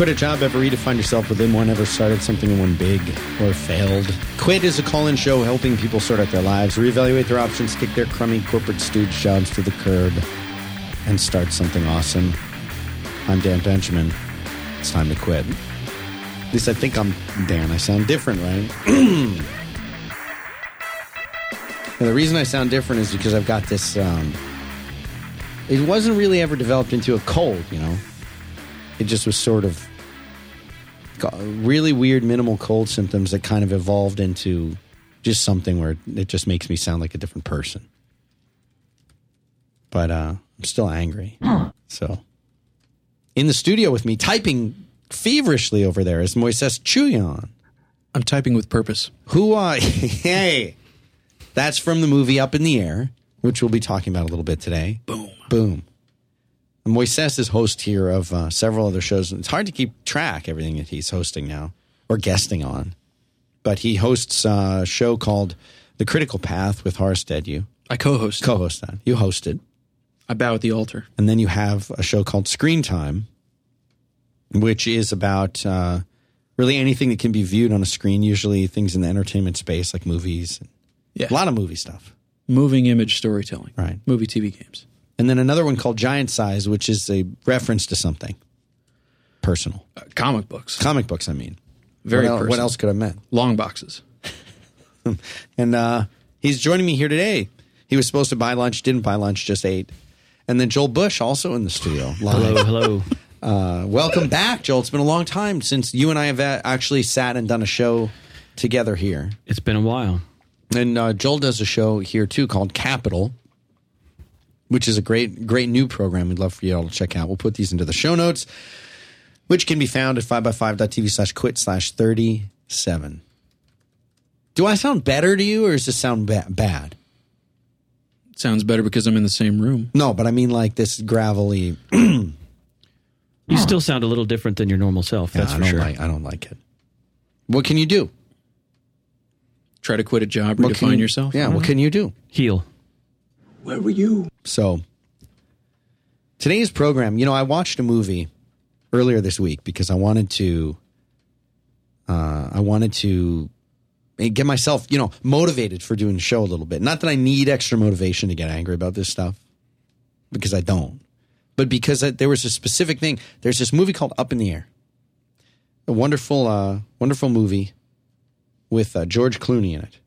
Quit a job? Ever redefined yourself within one? Ever started something in one big or failed? Quit is a call-in show helping people sort out their lives, reevaluate their options, kick their crummy corporate stooge jobs to the curb, and start something awesome. I'm Dan Benjamin. It's time to quit. At least I think I'm Dan. I sound different, right? and the reason I sound different is because I've got this. Um, it wasn't really ever developed into a cold, you know. It just was sort of really weird minimal cold symptoms that kind of evolved into just something where it just makes me sound like a different person. But uh, I'm still angry. So, in the studio with me, typing feverishly over there, is Moises Chiullan. I'm typing with purpose. Who, uh, hey, that's from the movie Up in the Air, which we'll be talking about a little bit today. Boom. Boom. Moises is host here of uh, several other shows. It's hard to keep track everything that he's hosting now or guesting on. But he hosts a show called The Critical Path with Horace Dediu. I co-host. Co-host that. You hosted. I bow at the altar. And then you have a show called Screen Time, which is about uh, really anything that can be viewed on a screen, usually things in the entertainment space like movies. Yeah. A lot of movie stuff. Moving image storytelling. Right. Movie TV games. And then another one called Giant Size, which is a reference to something personal. Uh, comic books. Comic books, I mean. Very what, el- personal. what else could I meant? Long boxes. And uh, he's joining me here today. He was supposed to buy lunch, didn't buy lunch, just ate. And then Joel Bush also in the studio. Live. Hello, hello. Uh, welcome back, Joel. It's been a long time since you and I have a- actually sat and done a show together here. It's been a while. And uh, Joel does a show here too called Capital, which is a great, great new program. We'd love for you all to check out. We'll put these into the show notes, which can be found at 5by5.tv slash quit slash 37. Do I sound better to you or does this sound ba- bad? Sounds better because I'm in the same room. No, but I mean like this gravelly. You still sound a little different than your normal self. That's I for don't sure. like. I don't like it. What can you do? Try to quit a job, What can redefine you- yourself. Yeah. What uh-huh. can you do? Heal. So today's program, you know, I watched a movie earlier this week because I wanted to uh, I wanted to get myself, you know, motivated for doing the show a little bit. Not that I need extra motivation to get angry about this stuff because I don't. But because I, there was a specific thing. There's this movie called Up in the Air. A wonderful uh, wonderful movie with uh, George Clooney in it.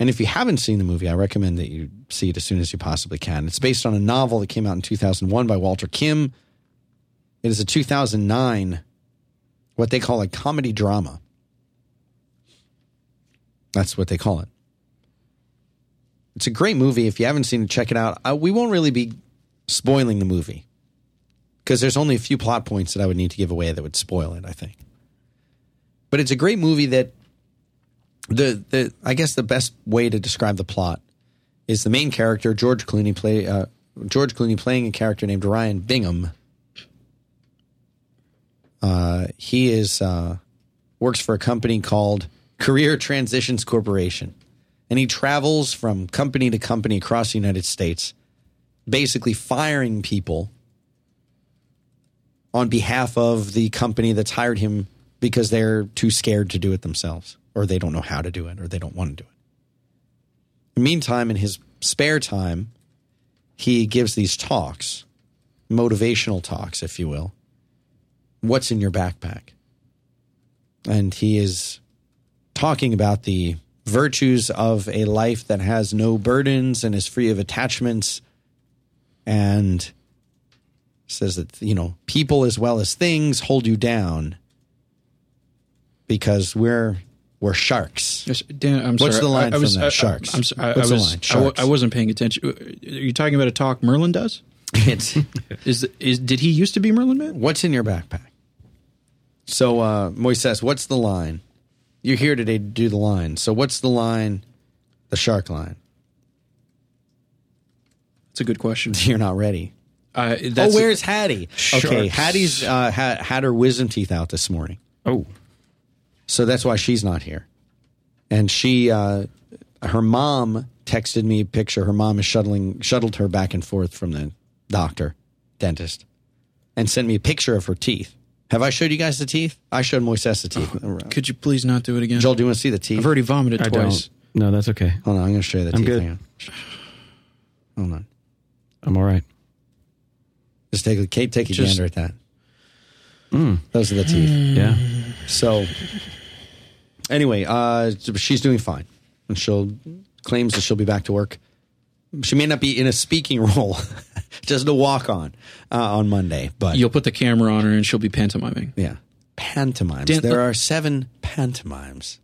And if you haven't seen the movie, I recommend that you see it as soon as you possibly can. It's based on a novel that came out in 2001 by Walter Kirn. It is a 2009, what they call a comedy drama. That's what they call it. It's a great movie. If you haven't seen it, check it out. Uh, we won't really be spoiling the movie because there's only a few plot points that I would need to give away that would spoil it, I think. But it's a great movie that the the I guess the best way to describe the plot is the main character George Clooney play uh, George Clooney playing a character named Ryan Bingham. Uh, he is uh, works for a company called Career Transitions Corporation, and he travels from company to company across the United States, basically firing people on behalf of the company that's hired him because they're too scared to do it themselves or they don't know how to do it or they don't want to do it. Meantime, in his spare time, he gives these talks, motivational talks, if you will. What's in your backpack? And he is talking about the virtues of a life that has no burdens and is free of attachments and says that you know people as well as things hold you down because we're we're sharks. Yes, Dan, I'm What's sorry. the line I, I was, from that? I- Sharks. I'm sorry. I, What's I the line? I Sharks. I wasn't paying attention. Are you talking about a talk Merlin does? It's Is is did he used to be Merlin Mann? what's in your backpack. So uh, Moises, what's the line? You're here today to do the line. So what's the line? The shark line. It's a good question. You're not ready. Uh, Oh, where's Hattie? Okay, Hattie's uh, had, had her wisdom teeth out this morning. Oh, So that's why she's not here. And she, uh, her mom texted me a picture. Her mom is shuttling, shuttled her back and forth from the doctor, dentist, and sent me a picture of her teeth. Have I showed you guys the teeth? I showed Moises the teeth. Could you please not do it again? Joel, do you want to see the teeth? I've already vomited I twice. don't. No, that's okay. Hold on, I'm going to show you the teeth. I'm teeth. good. Hang on. Hold on. I'm all right. Just take a Kate, take a Just- gander at that. Those are the teeth. Yeah. So, anyway, uh, she's doing fine, and she'll claims that she'll be back to work. She may not be in a speaking role, just a walk on uh, on Monday, but You'll put the camera on her and she'll be pantomiming. yeah, pantomimes. Dan- there are seven pantomimes.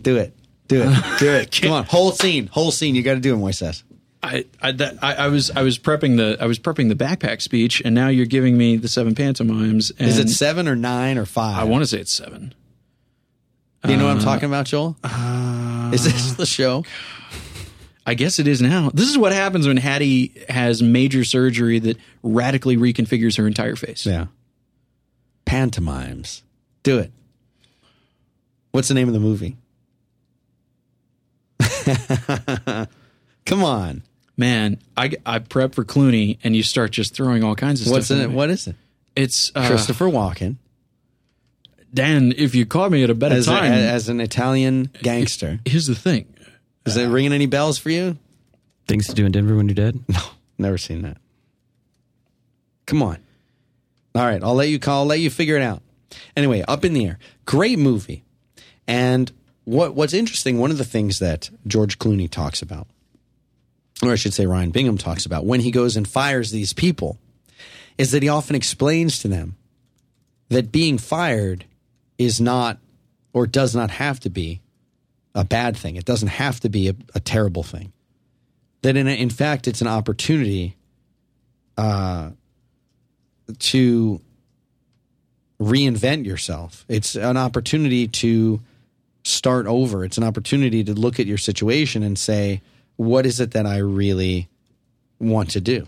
Do it, do it, do it. Come on, whole scene, whole scene. You got to do it, Moises. I I, that, I I was I was prepping the I was prepping the backpack speech, and now you're giving me the seven pantomimes. And Is it seven or nine or five? I want to say it's seven. Do you know what I'm talking about, Joel? Is this the show? I guess it is now. This is what happens when Hattie has major surgery that radically reconfigures her entire face. Yeah. Pantomimes. Do it. What's the name of the movie? Come on. Man, I, I prep for Clooney, and you start just throwing all kinds of What's stuff. in at it? What is it? It's uh, Christopher Walken Dan. If you caught me at a better as, a, time, as an Italian gangster. here's the thing. Is it ringing any bells for you? Things to do in Denver when you're dead. No, never seen that. Come on. All right, I'll let you call. I'll let you figure it out. Anyway, up in the air. Great movie. And what what's interesting, one of the things that George Clooney talks about, or I should say Ryan Bingham talks about, when he goes and fires these people, is that he often explains to them that being fired is not or does not have to be a bad thing. It doesn't have to be a, a terrible thing. That in, in fact it's an opportunity uh, to reinvent yourself. It's an opportunity to start over. It's an opportunity to look at your situation and say what is it that i really want to do?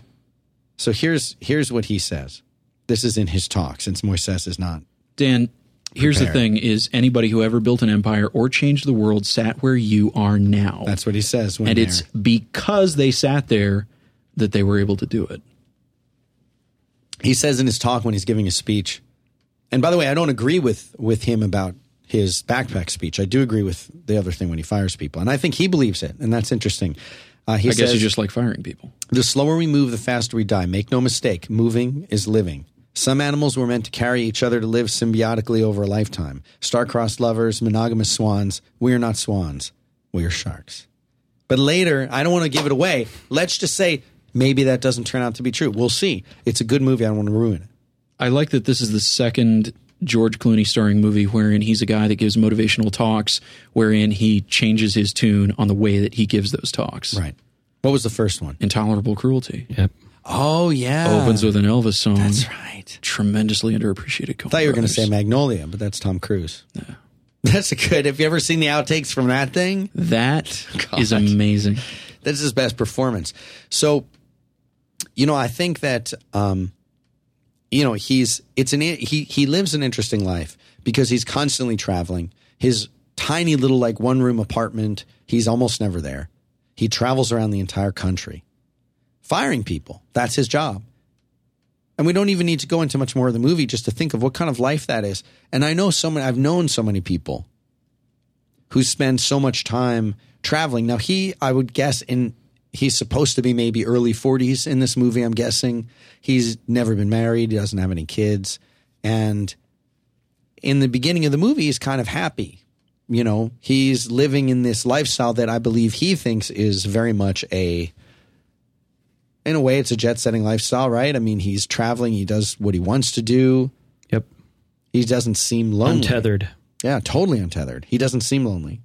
So here's here's what he says. This is in his talk since moises is not Dan, here's the thing: is anybody who ever built an empire or changed the world sat where you are now, that's what he says when and it's because they sat there that they were able to do it. he says in his talk when he's giving a speech and by the way i don't agree with with him about his backpack speech. I do agree with the other thing when he fires people and i think he believes it and that's interesting. Uh, he I says guess you just like firing people. the slower we move the faster we die. Make no mistake moving is living some animals were meant to carry each other to live symbiotically over a lifetime star-crossed lovers monogamous swans we are not swans we are sharks but later, I don't want to give it away. Let's just say maybe that doesn't turn out to be true. We'll see. It's a good movie. I don't want to ruin it. I like that this is the second George Clooney starring movie wherein he's a guy that gives motivational talks, wherein he changes his tune on the way that he gives those talks. Right. What was the first one? Intolerable cruelty Yep. Oh yeah, opens with an Elvis song. That's right. Tremendously underappreciated. I thought you were going to say Magnolia, but that's Tom Cruise. That's a good. Have you ever seen the outtakes from that thing? that God. is amazing. That's his best performance. So, you know, I think that um, you know he's it's an he he lives an interesting life because he's constantly traveling. His tiny little like one room apartment, he's almost never there. He travels around the entire country, firing people. That's his job. And we don't even need to go into much more of the movie just to think of what kind of life that is. And I know so many, I've known so many people who spend so much time traveling. Now, he, I would guess, in he's supposed to be maybe early 40s in this movie, I'm guessing. He's never been married, he doesn't have any kids. And in the beginning of the movie, he's kind of happy. You know, he's living in this lifestyle that I believe he thinks is very much a in a way, it's a jet setting lifestyle, right? I mean, he's traveling, he does what he wants to do. Yep. He doesn't seem lonely. Untethered. Yeah, totally untethered. He doesn't seem lonely.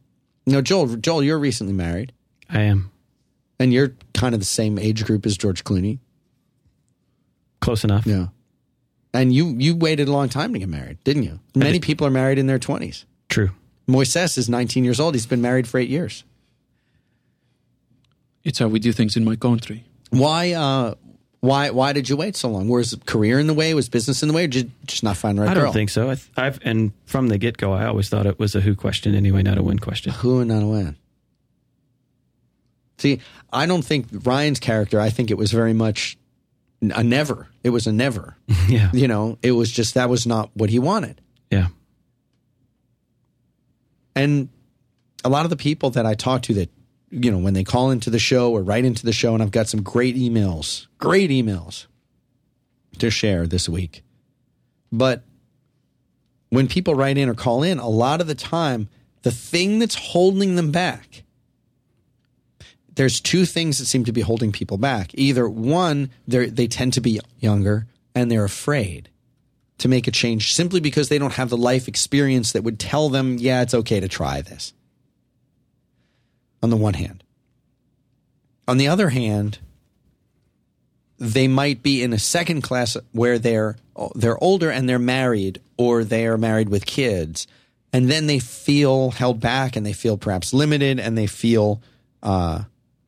You know, Joel, Joel, you're recently married, I am. and you're kind of the same age group as George Clooney. Close enough. Yeah. And you you waited a long time to get married, didn't you? Many did. people are married in their 20s. True. Moises is 19 years old. He's been married for eight years. It's how we do things in my country. Why? Uh, why? Why did you wait so long? Was career in the way? Was business in the way? Or did you just not find the right I don't think so. I th- I've and from the get go, I always thought it was a who question anyway, not a when question. Who and not a when. See, I don't think Ryan's character. I think it was very much a never. It was a never. Yeah. You know, it was just that was not what he wanted. Yeah. And a lot of the people that I talk to that, you know, when they call into the show or write into the show, and I've got some great emails, great emails to share this week. But when people write in or call in, a lot of the time, the thing that's holding them back, there's two things that seem to be holding people back. Either one, they they tend to be younger and they're afraid to make a change simply because they don't have the life experience that would tell them, yeah, it's okay to try this. On the one hand. On the other hand, they might be in a second class where they're they're older and they're married or they are married with kids and then they feel held back and they feel perhaps limited and they feel uh,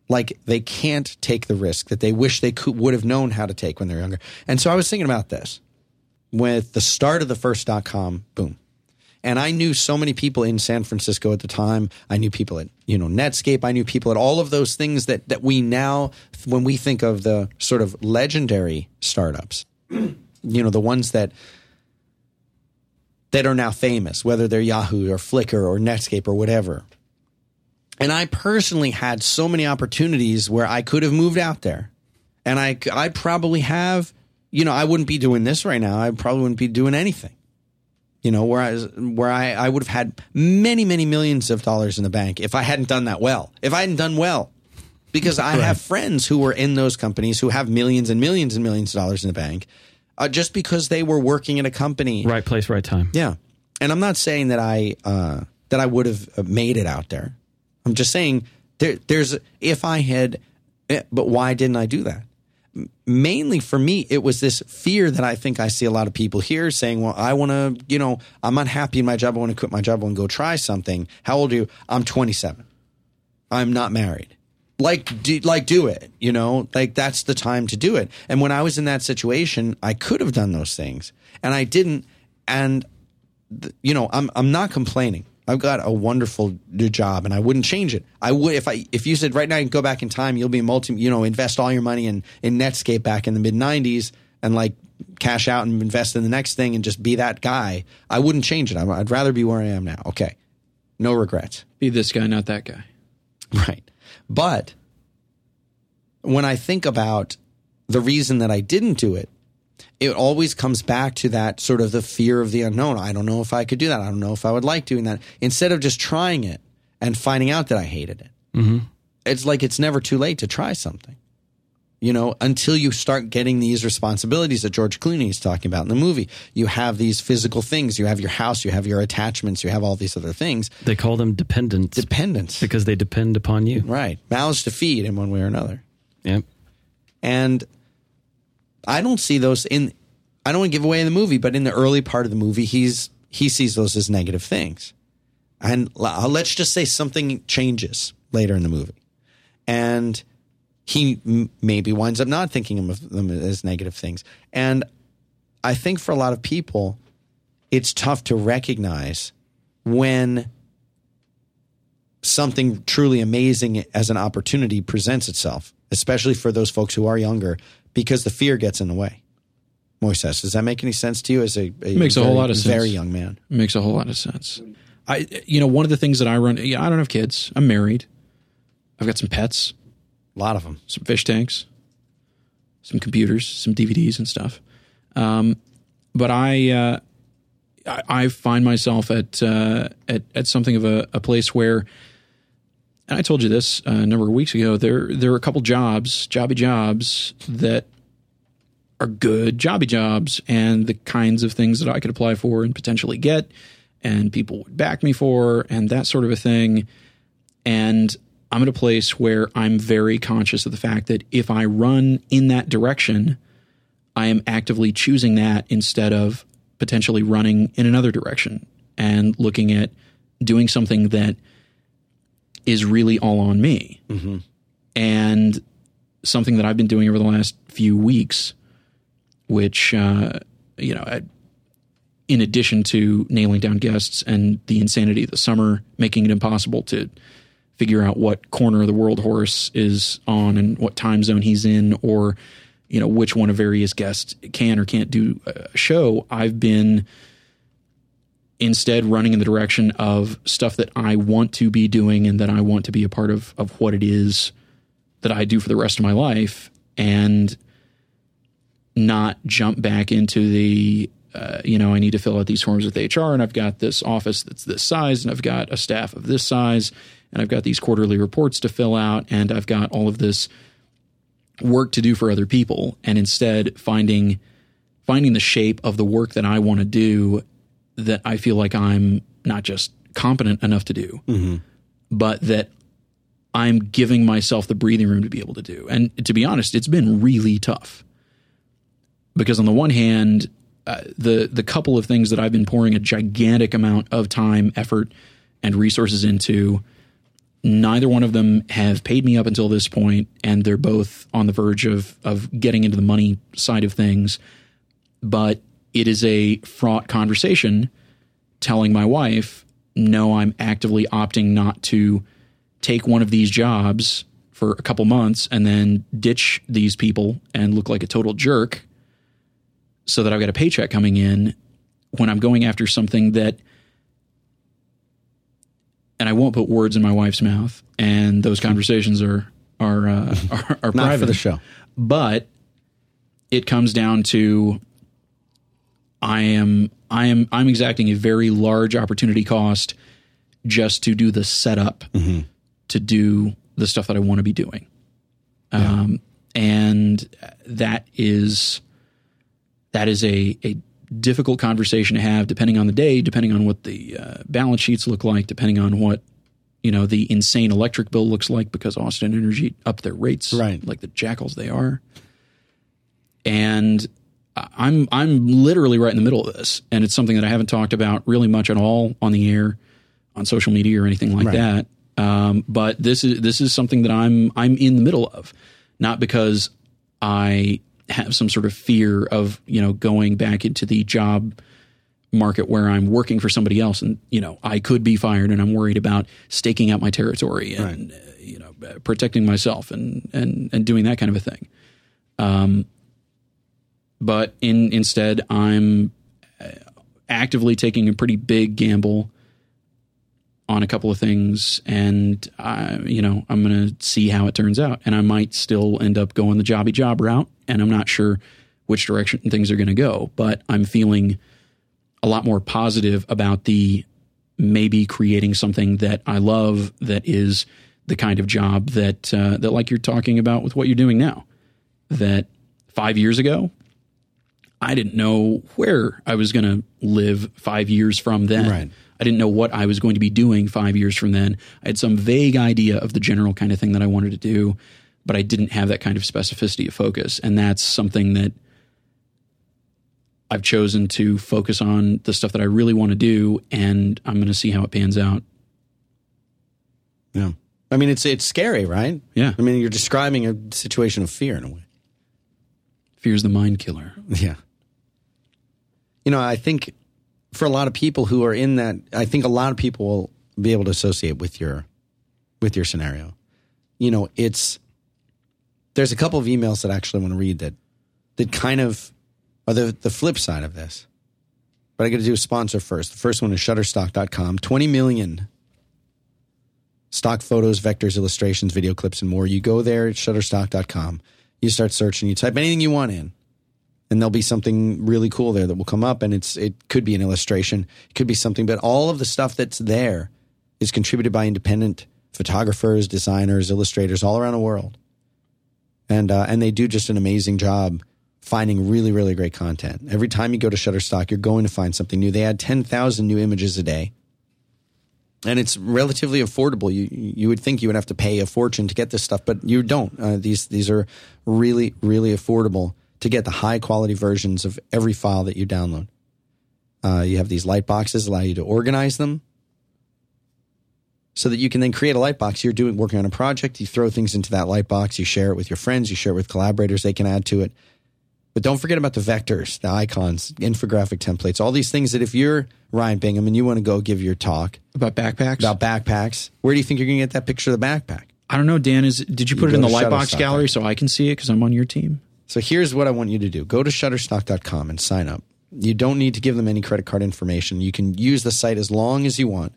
like they can't take the risk that they wish they could would have known how to take when they're younger. And so I was thinking about this with the start of the first dot com boom. And I knew so many people in San Francisco at the time. I knew people at, you know, Netscape. I knew people at all of those things that, that we now, when we think of the sort of legendary startups, you know, the ones that, that are now famous, whether they're Yahoo or Flickr or Netscape or whatever. And I personally had so many opportunities where I could have moved out there. And I, I probably have, you know, I wouldn't be doing this right now. I probably wouldn't be doing anything. You know, where I, where I, I would have had many, many millions of dollars in the bank if I hadn't done that well. If I hadn't done well. Because I have friends who were in those companies who have millions and millions and millions of dollars in the bank uh, just because they were working in a company. Right place, right time. Yeah, and I'm not saying that I uh, that I would have made it out there. I'm just saying there, there's if I had, eh, but why didn't I do that? Mainly for me, it was this fear that I think I see a lot of people here saying, "Well, I want to, you know, I'm unhappy in my job. I want to quit my job. To go try something." How old are you? I'm 27. I'm not married. Like, do, like, do it. You know, like that's the time to do it. And when I was in that situation, I could have done those things, and I didn't. And you know, I'm I'm not complaining. I've got a wonderful new job, and I wouldn't change it. I would if I if you said right now you can go back in time, you'll be multi, you know, invest all your money in in Netscape back in the mid '90s, and like cash out and invest in the next thing, and just be that guy. I wouldn't change it. I'm- I'd rather be where I am now. Okay, no regrets. Be this guy, not that guy. Right. But when I think about the reason that I didn't do it, it always comes back to that sort of the fear of the unknown. I don't know if I could do that. I don't know if I would like doing that. Instead of just trying it and finding out that I hated it, Mm-hmm. it's like it's never too late to try something. You know, until you start getting these responsibilities that George Clooney is talking about in the movie. You have these physical things. You have your house. You have your attachments. You have all these other things. They call them dependents Dependence. because they depend upon you. Right. Mouths to feed in one way or another. Yep. And I don't see those in I don't want to give away in the movie, but in the early part of the movie, he's he sees those as negative things. And l- uh, let's just say something changes later in the movie. And he m- maybe winds up not thinking of them as negative things. And I think for a lot of people, it's tough to recognize when something truly amazing as an opportunity presents itself, especially for those folks who are younger, because the fear gets in the way. Moises, does that make any sense to you as a, a Makes a whole lot of sense. very young man? Makes a whole lot of sense. I, you know, one of the things that I run, yeah, I don't have kids. I'm married. I've got some pets, A lot of them. some fish tanks, some computers, some DVDs and stuff. Um, but I, uh, I, I find myself at, uh, at at something of a, a place where, I told you this uh, a number of weeks ago. There there are a couple jobs, jobby jobs that are good jobby jobs and the kinds of things that I could apply for and potentially get, and people would back me for, and that sort of a thing. And I'm at a place where I'm very conscious of the fact that if I run in that direction, I am actively choosing that instead of potentially running in another direction and looking at doing something that is really all on me. And something that I've been doing over the last few weeks, which, uh, you know, I, in addition to nailing down guests and the insanity of the summer, making it impossible to figure out what corner of the world Horace is on and what time zone he's in, or you know which one of various guests can or can't do a show. I've been instead running in the direction of stuff that I want to be doing and that I want to be a part of of what it is that I do for the rest of my life and not jump back into the uh, you know I need to fill out these forms with HR and I've got this office that's this size and I've got a staff of this size and I've got these quarterly reports to fill out and I've got all of this work to do for other people. And instead finding finding the shape of the work that I want to do that I feel like I'm not just competent enough to do, but that I'm giving myself the breathing room to be able to do. And to be honest, it's been really tough because on the one hand, uh, the the couple of things that I've been pouring a gigantic amount of time, effort, and resources into, neither one of them have paid me up until this point, and they're both on the verge of of getting into the money side of things. But it is a fraught conversation telling my wife, no, I'm actively opting not to take one of these jobs for a couple months and then ditch these people and look like a total jerk so that I've got a paycheck coming in when I'm going after something that and I won't put words in my wife's mouth and those conversations are are uh, are, are Not private for the show. but it comes down to I am I am I'm exacting a very large opportunity cost just to do the setup to do the stuff that I want to be doing. Um, and that is that is a a difficult conversation to have depending on the day, depending on what the uh, balance sheets look like, depending on what you know the insane electric bill looks like because Austin Energy upped their rates Right. like the jackals they are. And I'm I'm literally right in the middle of this, and it's something that I haven't talked about really much at all on the air, on social media or anything like Right. that. Um, but this is this is something that I'm I'm in the middle of, not because I have some sort of fear of you know going back into the job market where I'm working for somebody else, and you know I could be fired, and I'm worried about staking out my territory and uh, you know protecting myself and and and doing that kind of a thing. Um, but in instead, I'm uh, actively taking a pretty big gamble on a couple of things, and I, you know, I'm going to see how it turns out, and I might still end up going the jobby job route, and I'm not sure which direction things are going to go, but I'm feeling a lot more positive about the maybe creating something that I love that is the kind of job that uh, that like you're talking about with what you're doing now. That five years ago, I didn't know where I was going to live five years from then. Right. I didn't know what I was going to be doing five years from then. I had some vague idea of the general kind of thing that I wanted to do, but I didn't have that kind of specificity of focus. And that's something that I've chosen to focus on the stuff that I really want to do, and I'm going to see how it pans out. Yeah. I mean, it's it's scary, right? Yeah. I mean, you're describing a situation of fear in a way. Fear's the mind killer. Yeah. You know, I think for a lot of people who are in that, I think a lot of people will be able to associate with your with your scenario. You know, it's there's a couple of emails that I actually want to read that that kind of are the the flip side of this. But I got to do a sponsor first. The first one is shutterstock.com. 20 million stock photos, vectors, illustrations, video clips, and more. You go there at shutterstock.com. You start searching, you type anything you want in, and there'll be something really cool there that will come up. And it's it could be an illustration, it could be something, but all of the stuff that's there is contributed by independent photographers, designers, illustrators all around the world. And uh, and they do just an amazing job finding really, really great content. Every time you go to Shutterstock, you're going to find something new. They add 10,000 new images a day and it's relatively affordable. You you would think you would have to pay a fortune to get this stuff, but you don't. Uh, these these are really really affordable to get the high quality versions of every file that you download. Uh, you have these light boxes allow you to organize them, so that you can then create a light box. You're doing working on a project. You throw things into that light box. You share it with your friends. You share it with collaborators. They can add to it. But don't forget about the vectors, the icons, infographic templates, all these things that if you're Ryan Bingham and you want to go give your talk About backpacks? about backpacks, where do you think you're going to get that picture of the backpack? I don't know, Dan. Is did you put You it in the Lightbox gallery so I can see it because I'm on your team? So here's what I want you to do go to shutterstock.com and sign up. You don't need to give them any credit card information. You can use the site as long as you want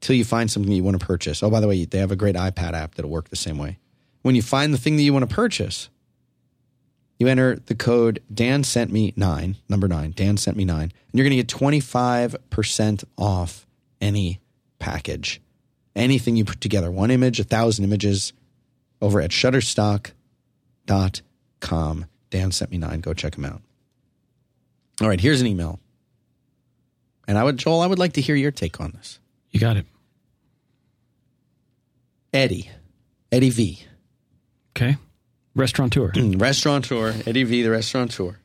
till you find something you want to purchase. Oh, by the way, they have a great iPad app that'll work the same way. When you find the thing that you want to purchase, you enter the code Dan sent me nine, number nine, Dan sent me nine, and you're going to get 25% off any package. Anything you put together, one image, a thousand images, over at shutterstock.com. Dan sent me nine. Go check him out. All right, here's an email. And I would, Joel, I would like to hear your take on this. You got it. Eddie, Eddie V, Okay. Restaurateur. Mm, restaurateur, Eddie V, the restaurateur.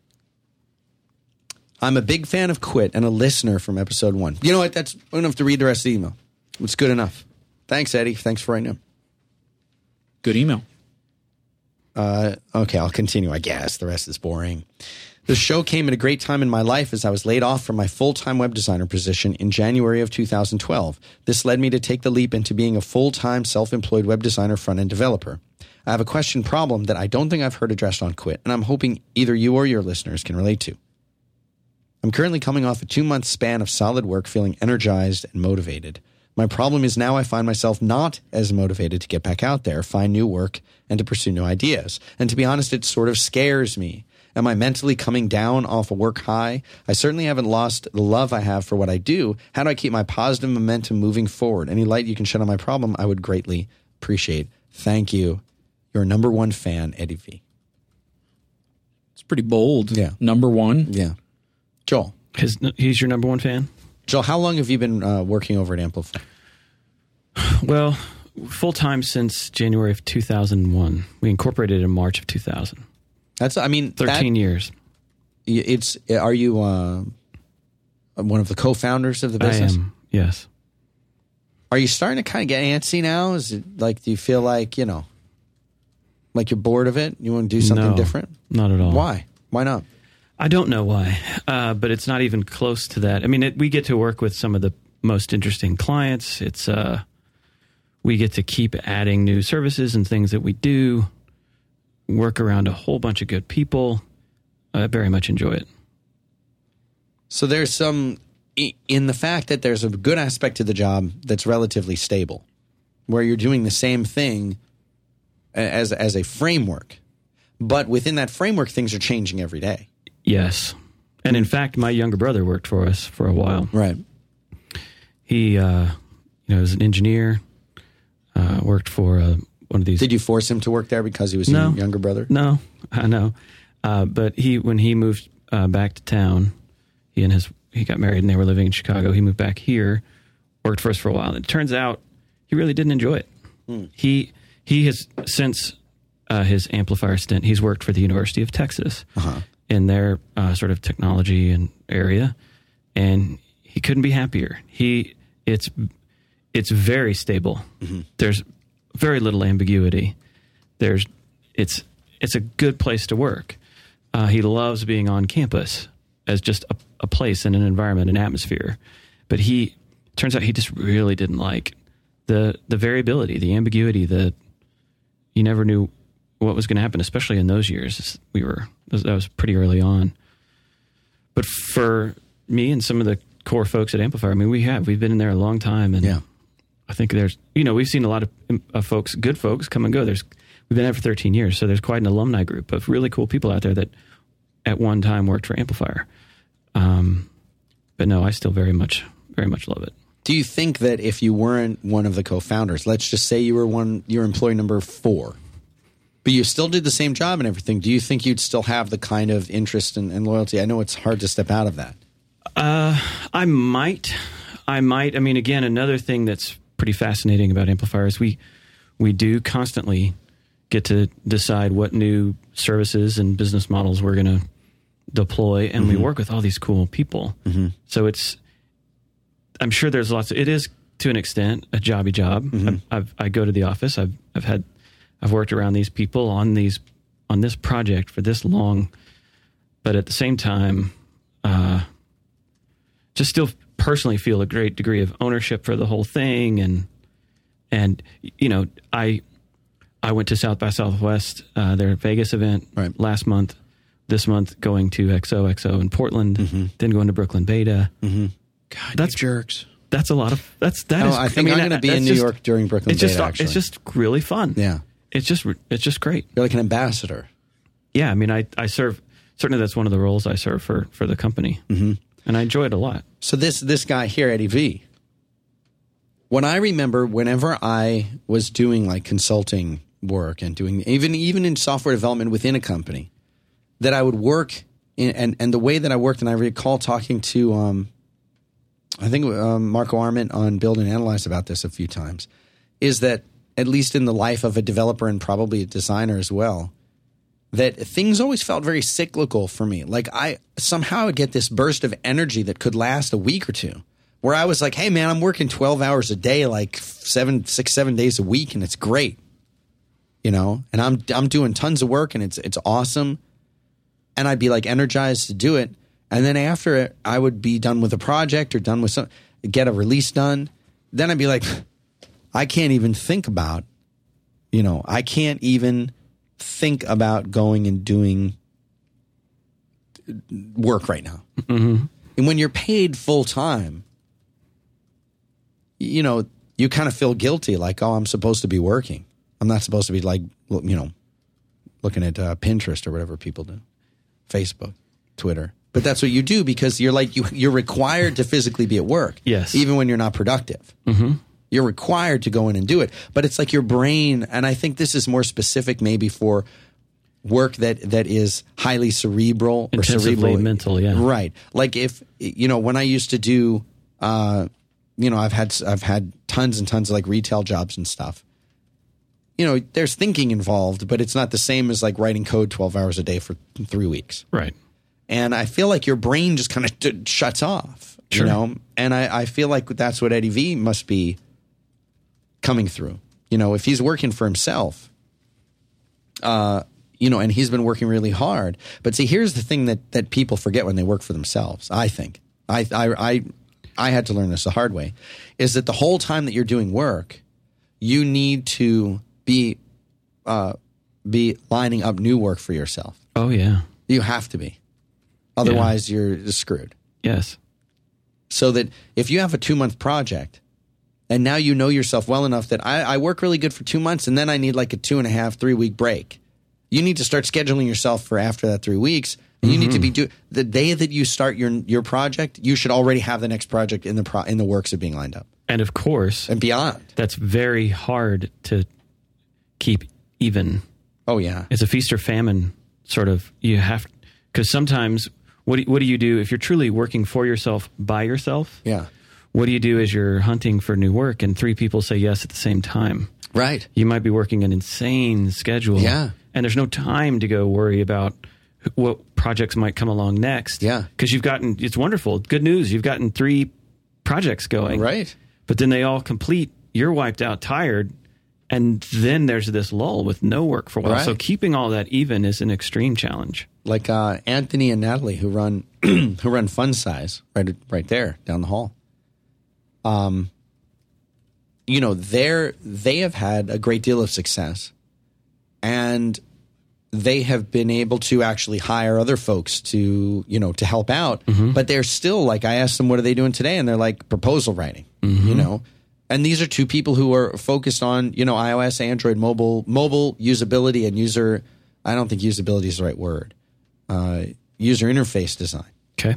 I'm a big fan of Quit and a listener from episode one. You know what? That's I don't have to read the rest of the email. It's good enough. Thanks, Eddie. Thanks for writing in. Good email. Uh, okay, I'll continue. I guess the rest is boring. The show came at a great time in my life as I was laid off from my full time web designer position in January of 2012. This led me to take the leap into being a full time self employed web designer front end developer. I have a question problem that I don't think I've heard addressed on Quit, and I'm hoping either you or your listeners can relate to. I'm currently coming off a two month span of solid work, feeling energized and motivated. My problem is now I find myself not as motivated to get back out there, find new work, and to pursue new ideas. And to be honest, it sort of scares me. Am I mentally coming down off a work high? I certainly haven't lost the love I have for what I do. How do I keep my positive momentum moving forward? Any light you can shed on my problem, I would greatly appreciate. Thank you. Your number one fan, Eddie V. It's pretty bold. Yeah. Number one. Yeah. Joel. His, he's your number one fan? Joel, how long have you been uh, working over at Amplify? Well, full time since January of 2001. We incorporated in March of 2000. That's, I mean, that- 13 years. it's, are you uh, one of the co founders of the business? I am. Yes. Are you starting to kind of get antsy now? Is it like, do you feel like, you know, like you're bored of it? You want to do something No, different? Not at all. Why? Why not? I don't know why, uh, but it's not even close to that. I mean, it, we get to work with some of the most interesting clients. It's uh, we get to keep adding new services and things that we do. Work around a whole bunch of good people. I very much enjoy it. So there's some in the fact that there's a good aspect to the job that's relatively stable, where you're doing the same thing as as a framework, but within that framework, things are changing every day. Yes, and in fact, my younger brother worked for us for a while. Right. He, uh, you know, was an engineer. Uh, worked for uh, one of these. Did you force him to work there because he was No. your younger brother? No, I know. Uh, but he, when he moved uh, back to town, he and his he got married and they were living in Chicago. He moved back here, worked for us for a while. It turns out he really didn't enjoy it. He he has since uh, his amplifier stint. He's worked for the University of Texas in their uh, sort of technology and area, and he couldn't be happier. He it's it's very stable. There's very little ambiguity. There's it's it's a good place to work. Uh, he loves being on campus as just a, a place and an environment, an atmosphere. But he turns out he just really didn't like the the variability, the ambiguity, the you never knew what was going to happen, especially in those years. We were that was pretty early on. But for me and some of the core folks at Amplifier, I mean, we have we've been in there a long time, and Yeah. I think there's you know we've seen a lot of uh, folks, good folks, come and go. There's we've been there for 13 years, so there's quite an alumni group of really cool people out there that at one time worked for Amplifier. Um, but no, I still very much very much love it. Do you think that if you weren't one of the co-founders, let's just say you were one, you're employee number four, but you still did the same job and everything, do you think you'd still have the kind of interest and, and loyalty? I know it's hard to step out of that. Uh, I might, I might. I mean, again, another thing that's pretty fascinating about Amplifier is we we do constantly get to decide what new services and business models we're going to deploy, and we mm-hmm. work with all these cool people. Mm-hmm. So it's, I'm sure there's lots. Of, it is to an extent a jobby job. Mm-hmm. I've, I've, I go to the office. I've I've had I've worked around these people on these on this project for this long, but at the same time. Uh, just still personally feel a great degree of ownership for the whole thing and and you know i I went to South by Southwest, uh, their Vegas event Right. last month. This month, going to XOXO in Portland, Mm-hmm. then going to Brooklyn Beta. God, That's- you jerks. That's a lot of that's that Oh, is- I think I'm gonna be in New just- York during Brooklyn It's just actually. it's just really fun. Yeah. It's just it's just great. You're like an ambassador. Yeah, I mean, I I serve certainly that's one of the roles I serve for for the company, mm-hmm. and I enjoy it a lot. So this this guy here, Eddie V. When I remember, whenever I was doing like consulting work and doing even even in software development within a company, that I would work in, and and the way that I worked, and I recall talking to um, I think um, Marco Arment on Build and Analyze about this a few times, is that at least in the life of a developer and probably a designer as well, that things always felt very cyclical for me. Like I somehow would get this burst of energy that could last a week or two, where I was like, "Hey, man, I'm working 12 hours a day, like seven, six, seven days a week, and it's great." You know, and I'm I'm doing tons of work, and it's it's awesome, and I'd be like energized to do it. And then after it, I would be done with a project or done with some, get a release done. Then I'd be like, I can't even think about, you know, I can't even think about going and doing work right now. And when you're paid full time, you know, you kind of feel guilty, like, oh, I'm supposed to be working. I'm not supposed to be like, you know, looking at uh, Pinterest or whatever people do, Facebook, Twitter. But that's what you do because you're like you you're required to physically be at work. Yes. even when you're not productive. Mm-hmm. You're required to go in and do it. But it's like your brain, and I think this is more specific, maybe for work that that is highly cerebral or cerebral mental, yeah. right like if you know when i used to do uh you know i've had i've had tons and tons of like retail jobs and stuff you know there's thinking involved but it's not the same as like writing code 12 hours a day for 3 weeks Right. and I feel like your brain just kind of d- shuts off, Sure. you know. And I, I feel like that's what Eddie V must be coming through. You know, if he's working for himself, uh, you know, and he's been working really hard. But see, here's the thing that that people forget when they work for themselves. I think I I I, I had to learn this the hard way, is that the whole time that you're doing work, you need to be uh, be lining up new work for yourself. Oh yeah. You have to be. Otherwise, you're screwed. Yes. So that if you have a two month project and now you know yourself well enough that I, I work really good for two months and then I need like a two and a half, three week break, you need to start scheduling yourself for after that three weeks. And you need to mm-hmm. be do the day that you start your your project, you should already have the next project in the pro, in the works of being lined up And of course, and beyond. that's very hard to keep even. Oh yeah, It's a feast or famine sort of. You have because sometimes what do, what do you do if you're truly working for yourself by yourself? yeah, What do you do as you're hunting for new work and three people say yes at the same time? right. You might be working an insane schedule. Yeah. And there's no time to go worry about what projects might come along next. Yeah. Because you've gotten, it's wonderful. Good news. You've gotten three projects going. Right. But then they all complete. You're wiped out, tired. And then there's this lull with no work for a while. Right. So keeping all that even is an extreme challenge. Like uh, Anthony and Natalie who run who run Fun Size right right there down the hall. Um, you know they're they have had a great deal of success, and they have been able to actually hire other folks to you know to help out. But they're still like I asked them what are they doing today, and they're like proposal writing. You know. And these are two people who are focused on, you know, iOS, Android, mobile, mobile usability and user. I don't think usability is the right word. Uh, user interface design Okay.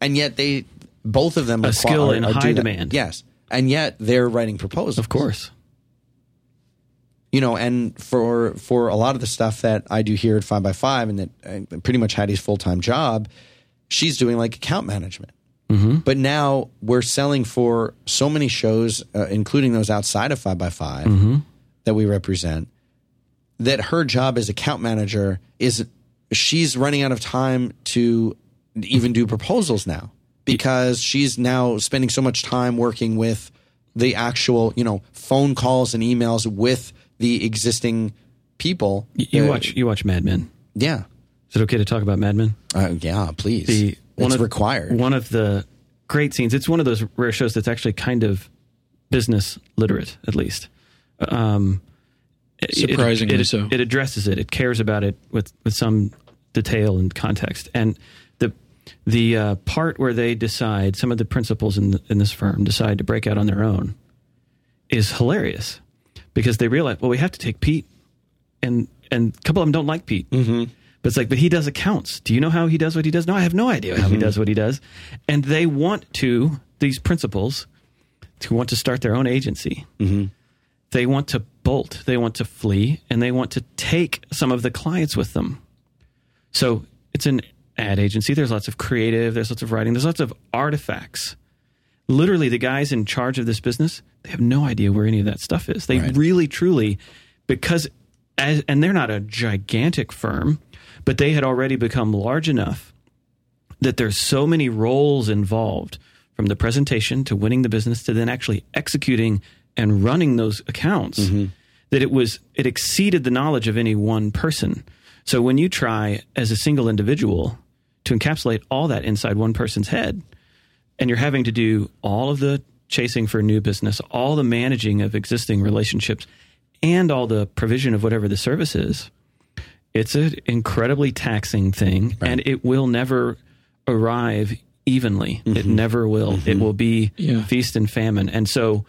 and yet they both of them A are, skill in high demand. Yes, and yet they're writing proposals. Of course. you know, and for for a lot of the stuff that I do here at Five by Five, and that uh, pretty much Hattie's full time job, she's doing like account management. Mm-hmm. But now we're selling for so many shows, uh, including those outside of Five by 5 Mm-hmm. that we represent, that her job as account manager is she's running out of time to even do proposals now because she's now spending so much time working with the actual, you know, phone calls and emails with the existing people. You, you Uh, watch you watch Mad Men. yeah, Is it okay to talk about Mad Men? uh, yeah, please. the it's of, required. One of the great scenes. It's one of those rare shows that's actually kind of business literate, at least. Um, it- Surprisingly it, it, so. It addresses it. It cares about it with with some detail and context. And the uh, part where they decide some of the principals in the, in this firm decide to break out on their own is hilarious because they realize well we have to take Pete and and a couple of them don't like Pete. Mm-hmm. But it's like, but he does accounts. Do you know how he does what he does? No, I have no idea how he does what he does. And they want to, these principals, to want to start their own agency. They want to bolt, they want to flee, and they want to take some of the clients with them. So it's an ad agency. There's lots of creative, there's lots of writing, there's lots of artifacts. Literally, the guys in charge of this business, they have no idea where any of that stuff is. They really, truly, because, as, and they're not a gigantic firm, but they had already become large enough that there's so many roles involved from the presentation to winning the business to then actually executing and running those accounts mm-hmm. that it was it exceeded the knowledge of any one person so when you try as a single individual to encapsulate all that inside one person's head. And you're having to do all of the chasing for new business all the managing of existing relationships and all the provision of whatever the service is. It's an incredibly taxing thing and it will never arrive evenly. It mm-hmm. never will. It mm-hmm. will be Yeah. feast and famine. And so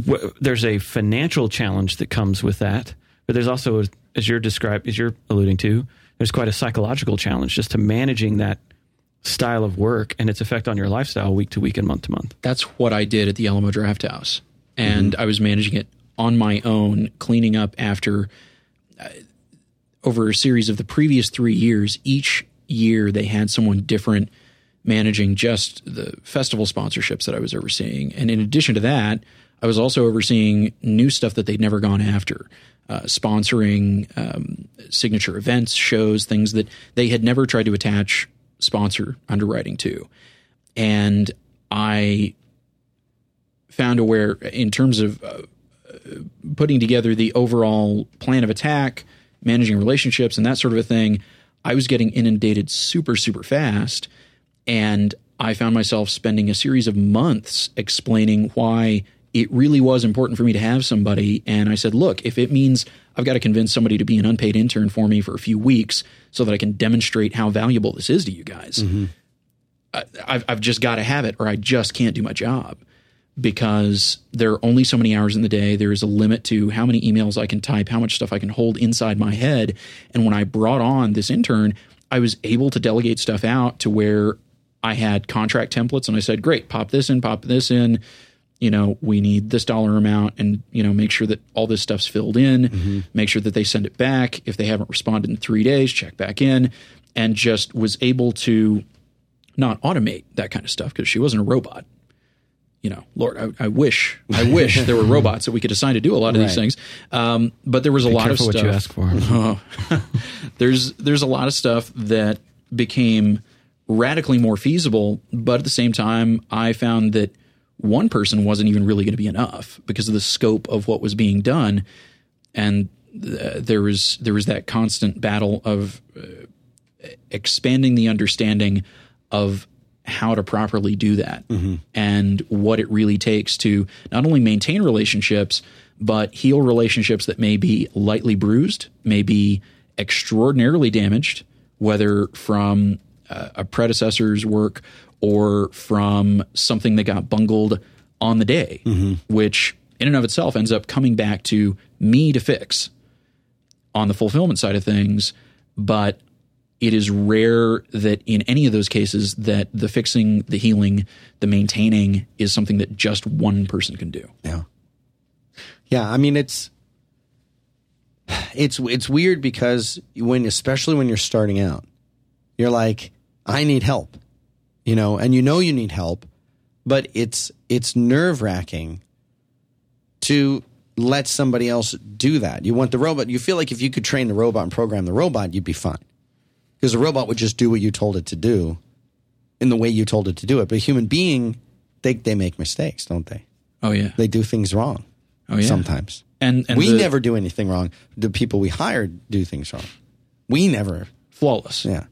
w- there's a financial challenge that comes with that. But there's also as you're described as you're alluding to there's quite a psychological challenge just to managing that style of work and its effect on your lifestyle week to week and month to month That's what I did at the Alamo Drafthouse, and I was managing it on my own, cleaning up after. Uh, over a series of the previous three years, each year they had someone different managing just the festival sponsorships that I was overseeing, and in addition to that, I was also overseeing new stuff that they'd never gone after. Uh, sponsoring um, signature events, shows, things that they had never tried to attach sponsor underwriting to. And I found where, in terms of uh, putting together the overall plan of attack, managing relationships, and that sort of a thing, I was getting inundated super, super fast. And I found myself spending a series of months explaining why it really was important for me to have somebody. And I said, look, if it means I've got to convince somebody to be an unpaid intern for me for a few weeks so that I can demonstrate how valuable this is to you guys, mm-hmm. I, I've, I've just got to have it or I just can't do my job because there are only so many hours in the day. There is a limit to how many emails I can type, how much stuff I can hold inside my head. And when I brought on this intern, I was able to delegate stuff out to where I had contract templates and I said, great, pop this in, pop this in. You know, we need this dollar amount and, you know, make sure that all this stuff's filled in, make sure that they send it back. If they haven't responded in three days, check back in and just was able to not automate that kind of stuff because she wasn't a robot you know, Lord, I, I wish, I wish there were robots that we could assign to do a lot of these things. Um, but there was a lot of stuff. what you ask for Oh. there's there's a lot of stuff that became radically more feasible, but at the same time, I found that one person wasn't even really going to be enough because of the scope of what was being done, and uh, there was there was that constant battle of uh, expanding the understanding of how to properly do that and what it really takes to not only maintain relationships but heal relationships that may be lightly bruised, may be extraordinarily damaged, whether from uh, a predecessor's work or from something that got bungled on the day, mm-hmm. which in and of itself ends up coming back to me to fix on the fulfillment side of things, but it is rare that in any of those cases that the fixing, the healing, the maintaining is something that just one person can do. Yeah. Yeah, I mean it's it's it's weird because when especially when you're starting out, you're like, I need help. You know, and you know you need help, but it's it's nerve-wracking to let somebody else do that. You want the robot, you feel like if you could train the robot and program the robot, you'd be fine. Because the robot would just do what you told it to do in the way you told it to do it. But a human being, they they make mistakes, don't they? Oh yeah, They do things wrong oh yeah. sometimes. and and we the- never do anything wrong. The people we hired do things wrong. We never. flawless. Yeah.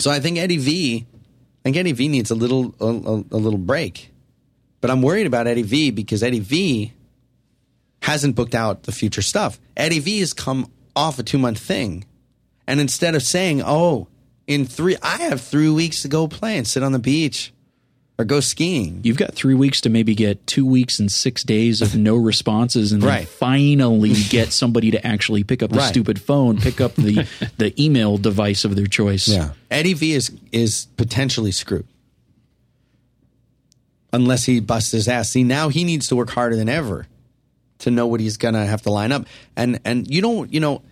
So I think Eddie V, I think Eddie V needs a little a, a, little break. But I'm worried about Eddie V because Eddie V hasn't booked out the future stuff. Eddie V has come off a two month thing. And instead of saying, oh, in three, I have three weeks to go play and sit on the beach or go skiing. You've got three weeks to maybe get two weeks and six days of no responses, and then finally get somebody to actually pick up the Right. stupid phone, pick up the the email device of their choice. Yeah, Eddie V is is potentially screwed. Unless he busts his ass. See, now he needs to work harder than ever to know what he's gonna have to line up. And and you don't, you know,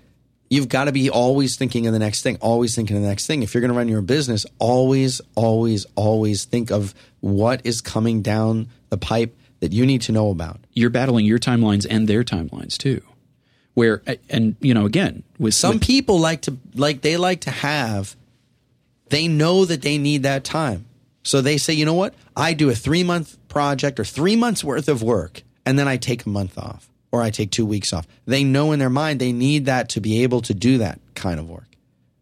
you've got to be always thinking of the next thing, always thinking of the next thing. If you're gonna run your business, always, always, always think of what is coming down the pipe that you need to know about. You're battling your timelines and their timelines too. Where and you know again with Some with- people like to like they like to have they know that they need that time. So they say, you know what? I do a three month project or three months worth of work, and then I take a month off or I take two weeks off. They know in their mind they need that to be able to do that kind of work.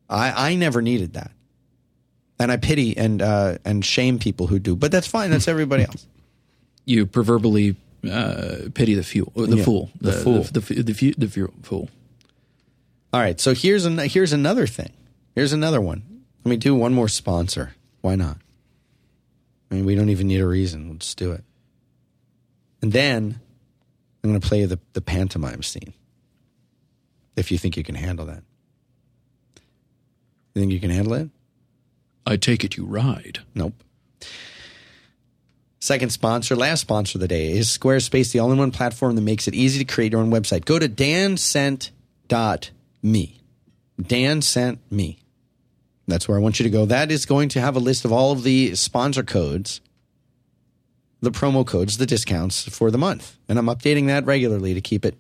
I, I never needed that. And I pity and uh, and shame people who do, but that's fine. That's everybody else. you proverbially uh, pity the fuel, the Yeah, fool, the fool. the the, the, the fool. All right, so here's an, here's another thing. Here's another one. Let me do one more sponsor. Why not? I mean, we don't even need a reason. We'll just do it. And then I'm going to play the, the pantomime scene. If you think you can handle that. You think you can handle it? I take it you ride. Nope. Second sponsor, last sponsor of the day is Squarespace, the all-in-one platform that makes it easy to create your own website. Go to dansent.me. Dan sent me. That's where I want you to go. That is going to have a list of all of the sponsor codes, the promo codes, the discounts for the month. And I'm updating that regularly to keep it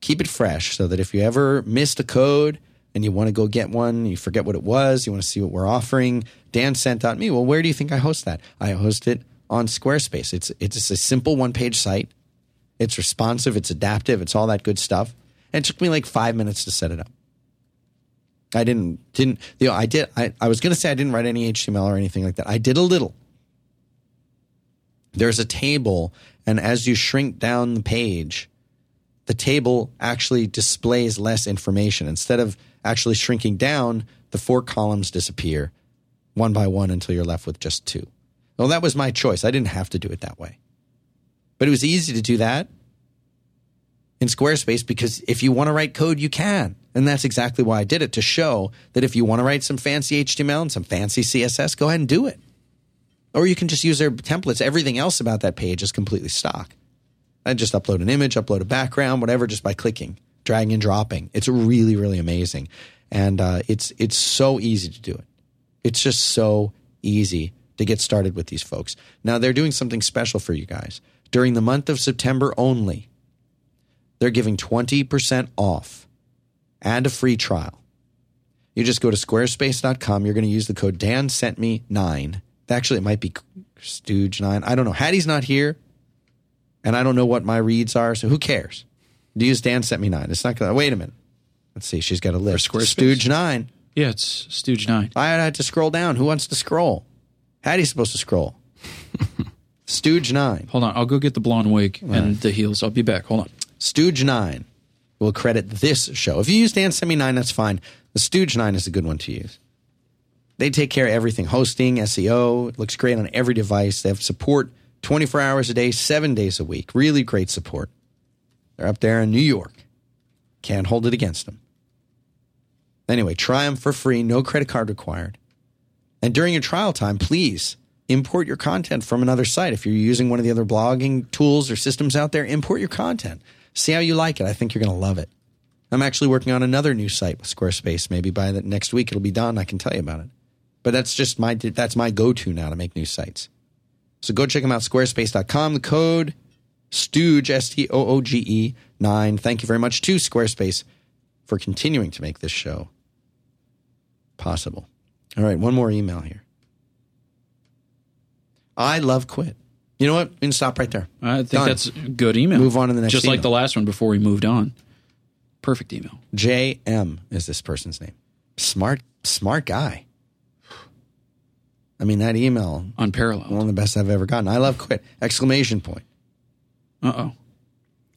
keep it fresh so that if you ever missed a code and you want to go get one, you forget what it was, you want to see what we're offering, Dan sent me. Well, where do you think I host that? I host it on Squarespace. It's it's a simple one-page site. It's responsive, it's adaptive, it's all that good stuff. And it took me like 5 minutes to set it up. I didn't didn't you know I did I, I was gonna say I didn't write any HTML or anything like that. I did a little. There's a table, and as you shrink down the page, the table actually displays less information. Instead of actually shrinking down, the four columns disappear one by one until you're left with just two. Well, that was my choice. I didn't have to do it that way. But it was easy to do that in Squarespace because if you want to write code, you can. And that's exactly why I did it to show that if you want to write some fancy HTML and some fancy CSS, go ahead and do it. Or you can just use their templates. Everything else about that page is completely stock. I just upload an image, upload a background, whatever, just by clicking, dragging and dropping. It's really, really amazing, and uh, it's it's so easy to do it. It's just so easy to get started with these folks. Now they're doing something special for you guys during the month of September only. They're giving twenty percent off and a free trial. You just go to squarespace.com. You're going to use the code Dan sent me nine. Actually, it might be Stooge nine. I don't know. Hattie's not here and I don't know what my reads are, so who cares? Do you use Dan sent me nine. It's not gonna wait a minute. Let's see, she's got a list. Squarespace? Stooge nine. Yeah, it's Stooge Nine. I had to scroll down. Who wants to scroll? Hattie's supposed to scroll. Stooge nine. Hold on, I'll go get the blonde wig and the heels. I'll be back. Hold on. Stooge nine will credit this show. If you use Dan sent me nine, that's fine. The Stooge nine is a good one to use. They take care of everything hosting, SEO. It looks great on every device. They have support 24 hours a day, seven days a week. Really great support. They're up there in New York. Can't hold it against them. Anyway, try them for free, no credit card required. And during your trial time, please import your content from another site. If you're using one of the other blogging tools or systems out there, import your content. See how you like it. I think you're going to love it. I'm actually working on another new site with Squarespace. Maybe by the next week it'll be done. I can tell you about it. But that's just my that's my go-to now to make new sites. So go check them out, squarespace.com. The code Stooge, S T O O G E 9. Thank you very much to Squarespace for continuing to make this show possible. All right, one more email here. I love quit. You know what? We can stop right there. I think Done. that's a good email. Move on to the next Just like the last one before we moved on. Perfect email. JM is this person's name. Smart, smart guy. I mean, that email, Unparalleled. one of the best I've ever gotten. I love quit. Exclamation point. Uh oh.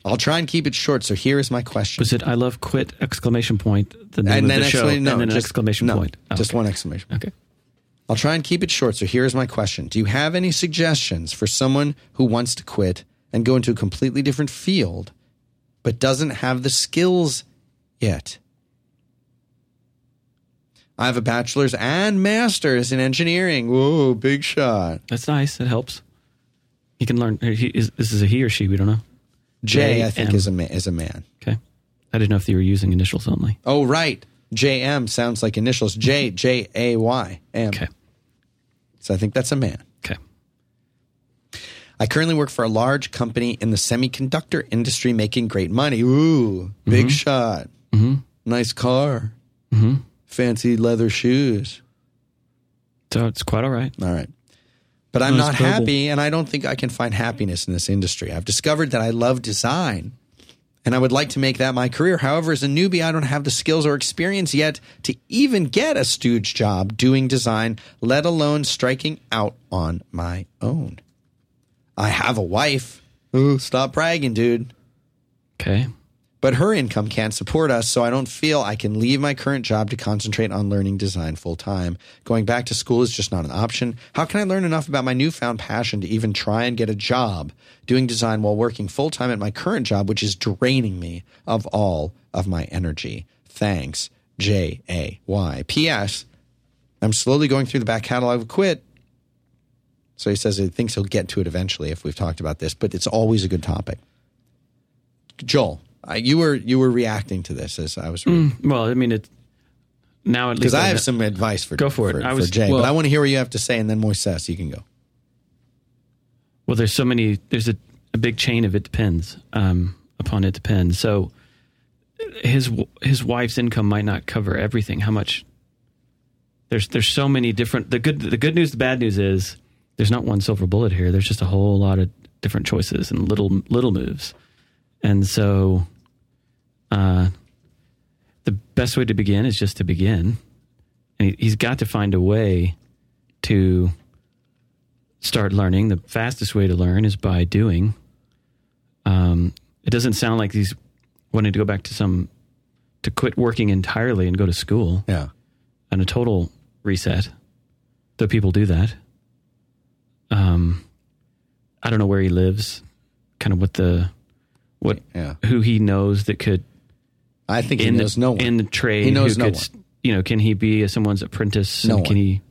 I'll try and keep it short. So here is my question. Was it I love quit exclamation point the name and of then the show exclamation, no, and then an just, exclamation no, point? Oh, just okay. one exclamation. Okay. I'll try and keep it short. So here's my question. Do you have any suggestions for someone who wants to quit and go into a completely different field, but doesn't have the skills yet? I have a bachelor's and master's in engineering. Whoa, big shot. That's nice. It helps. He can learn. He, is, this is a he or she. We don't know. Jay, I think, JM. is a, ma- is a man. Okay. I didn't know if you were using initials only. Oh, right. JM sounds like initials. J, J, A, Y, M. Okay. So I think that's a man. Okay. I currently work for a large company in the semiconductor industry making great money. Ooh, big mm-hmm. shot. Mm-hmm. Nice car. Mm-hmm. Fancy leather shoes. So it's quite all right. All right. But I'm Nice not happy, and I don't think I can find happiness in this industry. I've discovered that I love design, and I would like to make that my career. However, as a newbie, I don't have the skills or experience yet to even get a stooge job doing design, let alone striking out on my own. I have a wife. Ooh, stop bragging, dude. Okay. But her income can't support us, so I don't feel I can leave my current job to concentrate on learning design full time. Going back to school is just not an option. How can I learn enough about my newfound passion to even try and get a job doing design while working full time at my current job, which is draining me of all of my energy? Thanks, J A Y. P.S. I'm slowly going through the back catalog of Quit. So he says he thinks he'll get to it eventually if we've talked about this, but it's always a good topic. Joel, uh, you were you were reacting to this as I was reading Well, I mean, it now at least because I have some advice for Go for it. for, I was- Jay, well- but I want to hear what you have to say, and then Moises, you can go. Well, there's so many. There's a, a big chain of it depends um, upon it depends. So his his wife's income might not cover everything. How much? There's there's so many different. The good the good news. The bad news is there's not one silver bullet here. There's just a whole lot of different choices and little little moves. And so, uh, the best way to begin is just to begin. And he, he's got to find a way to start learning. The fastest way to learn is by doing. Um, it doesn't sound like he's wanting to go back to some to quit working entirely and go to school Yeah, and a total reset. Though people do that. Um, I don't know where he lives, kind of what the what yeah. who he knows that could I think he in knows the, no one. in the trade. He knows who no could, You know, can he be someone's apprentice? No and can one. he?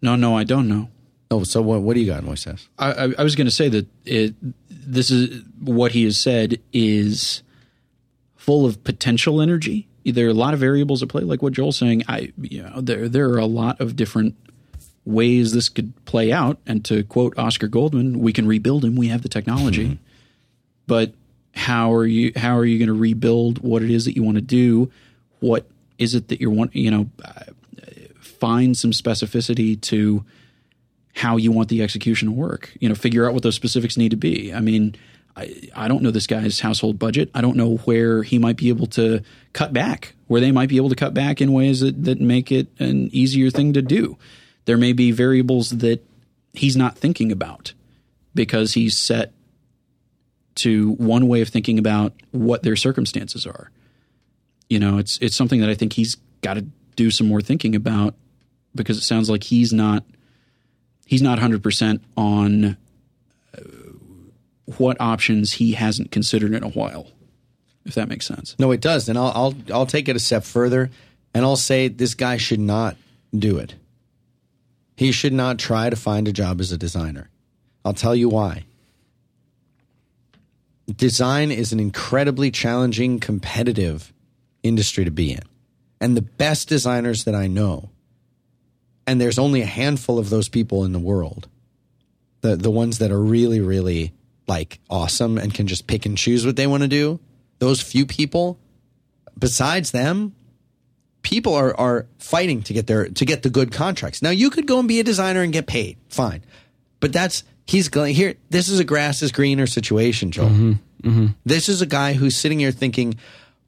No, no, I don't know. oh, so what? What do you got, Moises? I, I, I was going to say that it, this is what he has said is full of potential energy. There are a lot of variables at play, like what Joel's saying. I, you know, there there are a lot of different ways this could play out. And to quote Oscar Goldman, "We can rebuild him. We have the technology." Mm-hmm. But how are you? How are you going to rebuild what it is that you want to do? What is it that you want? You know, find some specificity to how you want the execution to work. You know, figure out what those specifics need to be. I mean, I, I don't know this guy's household budget. I don't know where he might be able to cut back, where they might be able to cut back in ways that, that make it an easier thing to do. There may be variables that he's not thinking about because he's set to one way of thinking about what their circumstances are. You know, it's it's something that I think he's got to do some more thinking about because it sounds like he's not he's not 100% on uh, what options he hasn't considered in a while if that makes sense No, it does, and I'll I'll I'll take it a step further, and I'll say this guy should not do it. He should not try to find a job as a designer. I'll tell you why. Design is an incredibly challenging, competitive industry to be in. And the best designers that I know, and there's only a handful of those people in the world, the, the ones that are really, really like awesome and can just pick and choose what they want to do, those few people, besides them, people are are fighting to get their to get the good contracts. Now you could go and be a designer and get paid, fine, but that's he's going here. This is a grass is greener situation, Joel. This is a guy who's sitting here thinking,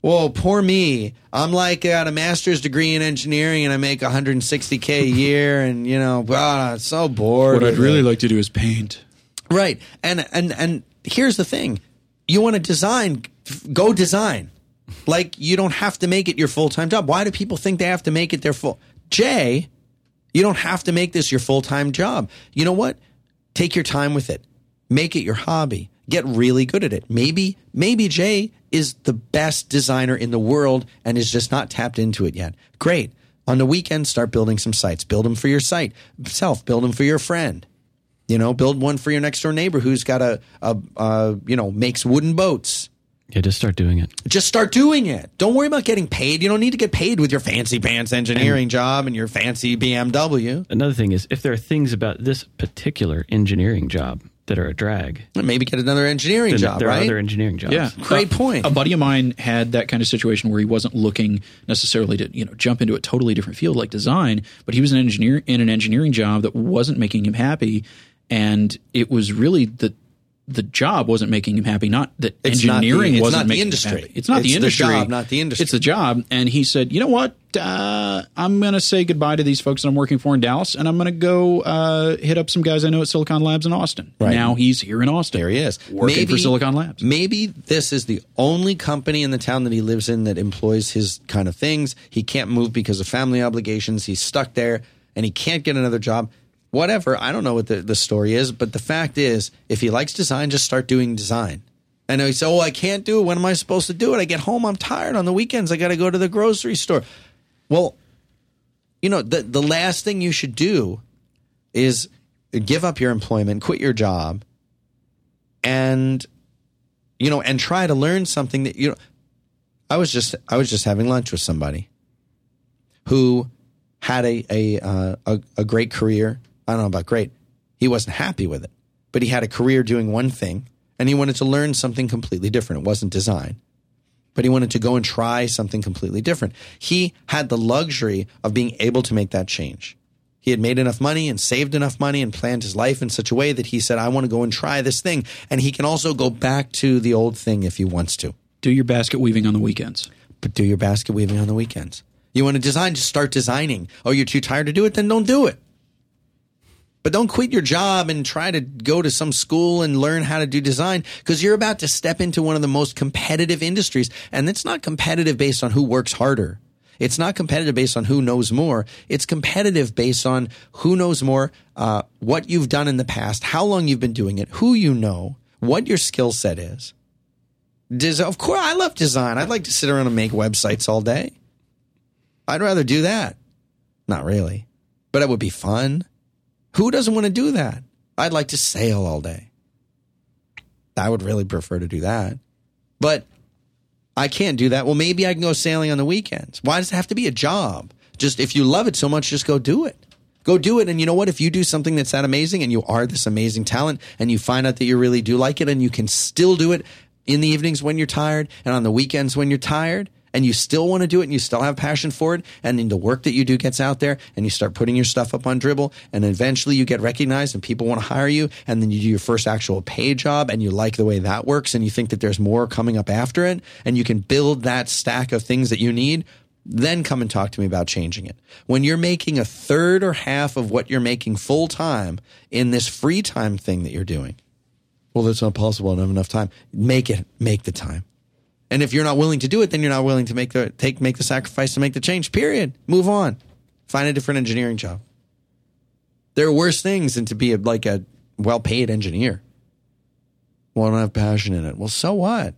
"Whoa, poor me! I'm like got a master's degree in engineering and I make 160k a year, and you know, ah, I'm so bored." with it." like to do is paint Right. And and and here's the thing. you want to design, go design. Like you don't have to make it your full time job. Why do people think they have to make it their full? Jay, you don't have to make this your full time job. You know what? Take your time with it. Make it your hobby. Get really good at it. Maybe, maybe Jay is the best designer in the world and is just not tapped into it yet. Great. On the weekend, start building some sites. Build them for your site self. Build them for your friend. You know, build one for your next door neighbor who's got a, a, you know, makes wooden boats. Yeah, just start doing it. Just start doing it. Don't worry about getting paid. You don't need to get paid with your fancy pants engineering job and your fancy BMW. Another thing is if there are things about this particular engineering job that are a drag, Maybe get another engineering then job, there right? are other engineering jobs. Yeah, Great Uh, point. A buddy of mine had that kind of situation where he wasn't looking necessarily to you know jump into a totally different field like design, but he was an engineer in an engineering job that wasn't making him happy, and it was really the the job wasn't making him happy. Not that It's not the- engineering it's wasn't not the making him industry. happy. It's not It's the the industry. job, not the industry. It's the job. And he said, you know what? Uh, I'm going to say goodbye to these folks that I'm working for in Dallas, and I'm going to go uh, hit up some guys I know at Silicon Labs in Austin. Right. Now he's here in Austin. There he is. working for Silicon Labs. Maybe this is the only company in the town that he lives in that employs his kind of things. He can't move because of family obligations. He's stuck there and he can't get another job. Whatever. I don't know what the, the story is, but the fact is, if he likes design, just start doing design. And he said, Oh, I can't do it. When am I supposed to do it? I get home, I'm tired. On the weekends, I got to go to the grocery store. Well, you know, the, the last thing you should do is give up your employment, quit your job, and you know, and try to learn something that you know. I was just I was just having lunch with somebody who had a a uh, a, a great career. I don't know about great. He wasn't happy with it, but he had a career doing one thing, and he wanted to learn something completely different. It wasn't design, but he wanted to go and try something completely different. He had the luxury of being able to make that change. He had made enough money and saved enough money and planned his life in such a way that he said, I want to go and try this thing. And he can also go back to the old thing if he wants to. Do your basket weaving on the weekends. But do your basket weaving on the weekends. You want to design, just start designing. Oh, you're too tired to do it? Then don't do it. But don't quit your job and try to go to some school and learn how to do design because you're about to step into one of the most competitive industries. And it's not competitive based on who works harder. It's not competitive based on who knows more. It's competitive based on who knows more, uh, what you've done in the past, how long you've been doing it, who you know, what your skill set is. Des- of course, I love design. I'd like to sit around and make websites all day. I'd rather do that. Not really, but it would be fun. Who doesn't want to do that? I'd like to sail all day. I would really prefer to do that. But I can't do that. Well, maybe I can go sailing on the weekends. Why does it have to be a job? Just if you love it so much, just go do it. Go do it. And you know what? If you do something that's that amazing and you are this amazing talent and you find out that you really do like it and you can still do it in the evenings when you're tired and on the weekends when you're tired and you still want to do it and you still have passion for it and then the work that you do gets out there and you start putting your stuff up on Dribbble and eventually you get recognized and people want to hire you and then you do your first actual pay job and you like the way that works and you think that there's more coming up after it and you can build that stack of things that you need then come and talk to me about changing it. When you're making a third or half of what you're making full time in this free time thing that you're doing, well, that's not possible. I don't have enough time. Make it, make the time. And if you're not willing to do it, then you're not willing to make the take make the sacrifice to make the change. Period. Move on. Find a different engineering job. There are worse things than to be a, like a well paid engineer. Well, I don't have passion in it. Well, so what?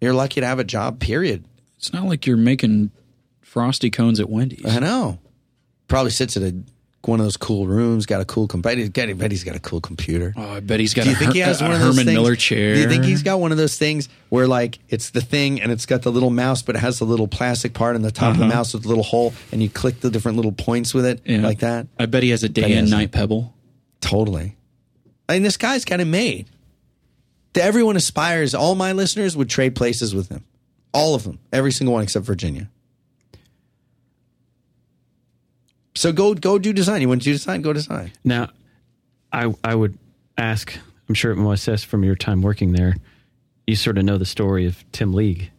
You're lucky to have a job. Period. It's not like you're making frosty cones at Wendy's. I know. Probably sits at a one of those cool rooms. Got a cool computer. I bet he's got a cool computer. Oh, I bet he's got Do you a, think he has a one of those Herman things? Miller chair. Do you think he's got one of those things where like it's the thing and it's got the little mouse, but it has the little plastic part in the top of the mouse with the little hole, and you click the different little points with it Uh-huh. Yeah. like that? I bet he has a day he and has night pebble. Totally. I mean, this guy's got it made. To everyone aspires. All my listeners would trade places with him. All of them. Every single one except Virginia. So go go do design. You want to do design? Go design. Now, I I would ask. I'm sure Moises, from your time working there, you sort of know the story of Tim League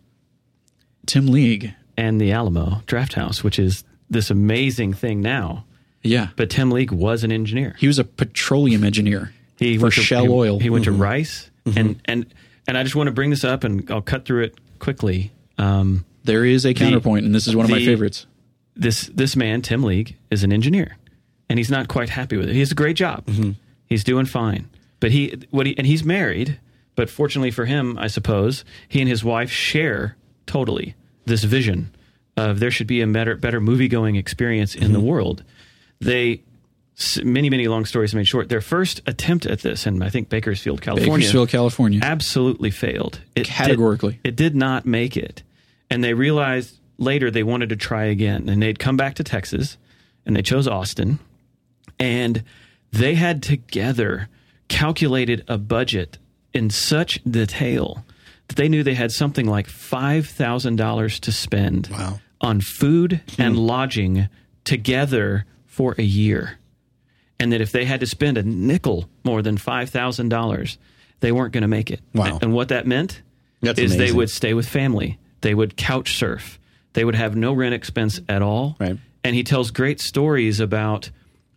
Tim League. and the Alamo Drafthouse, which is this amazing thing now. Yeah. But Tim League was an engineer. He was a petroleum engineer He for to, Shell he- Oil. He went to Rice, and and and I just want to bring this up, and I'll cut through it quickly. Um, There is a counterpoint, and this is one of my favorites. This this man Tim League is an engineer, and he's not quite happy with it. He has a great job. Mm-hmm. He's doing fine, but he what he and he's married. But fortunately for him, I suppose he and his wife share totally this vision of there should be a better better movie going experience in the mm-hmm. world. They many many long stories made short. Their first attempt at this, and I think Bakersfield, California, Bakersfield, California. absolutely failed. It did- Categorically. it did not make it. And they realized later they wanted to try again. And they'd come back to Texas and they chose Austin. And they had together calculated a budget in such detail that they knew they had something like $5,000 to spend Wow. on food hmm. and lodging together for a year. And that if they had to spend a nickel more than $5,000, they weren't going to make it. Wow. And what that meant That's is they would stay with family. They would couch surf. They would have no rent expense at all. Right. And he tells great stories about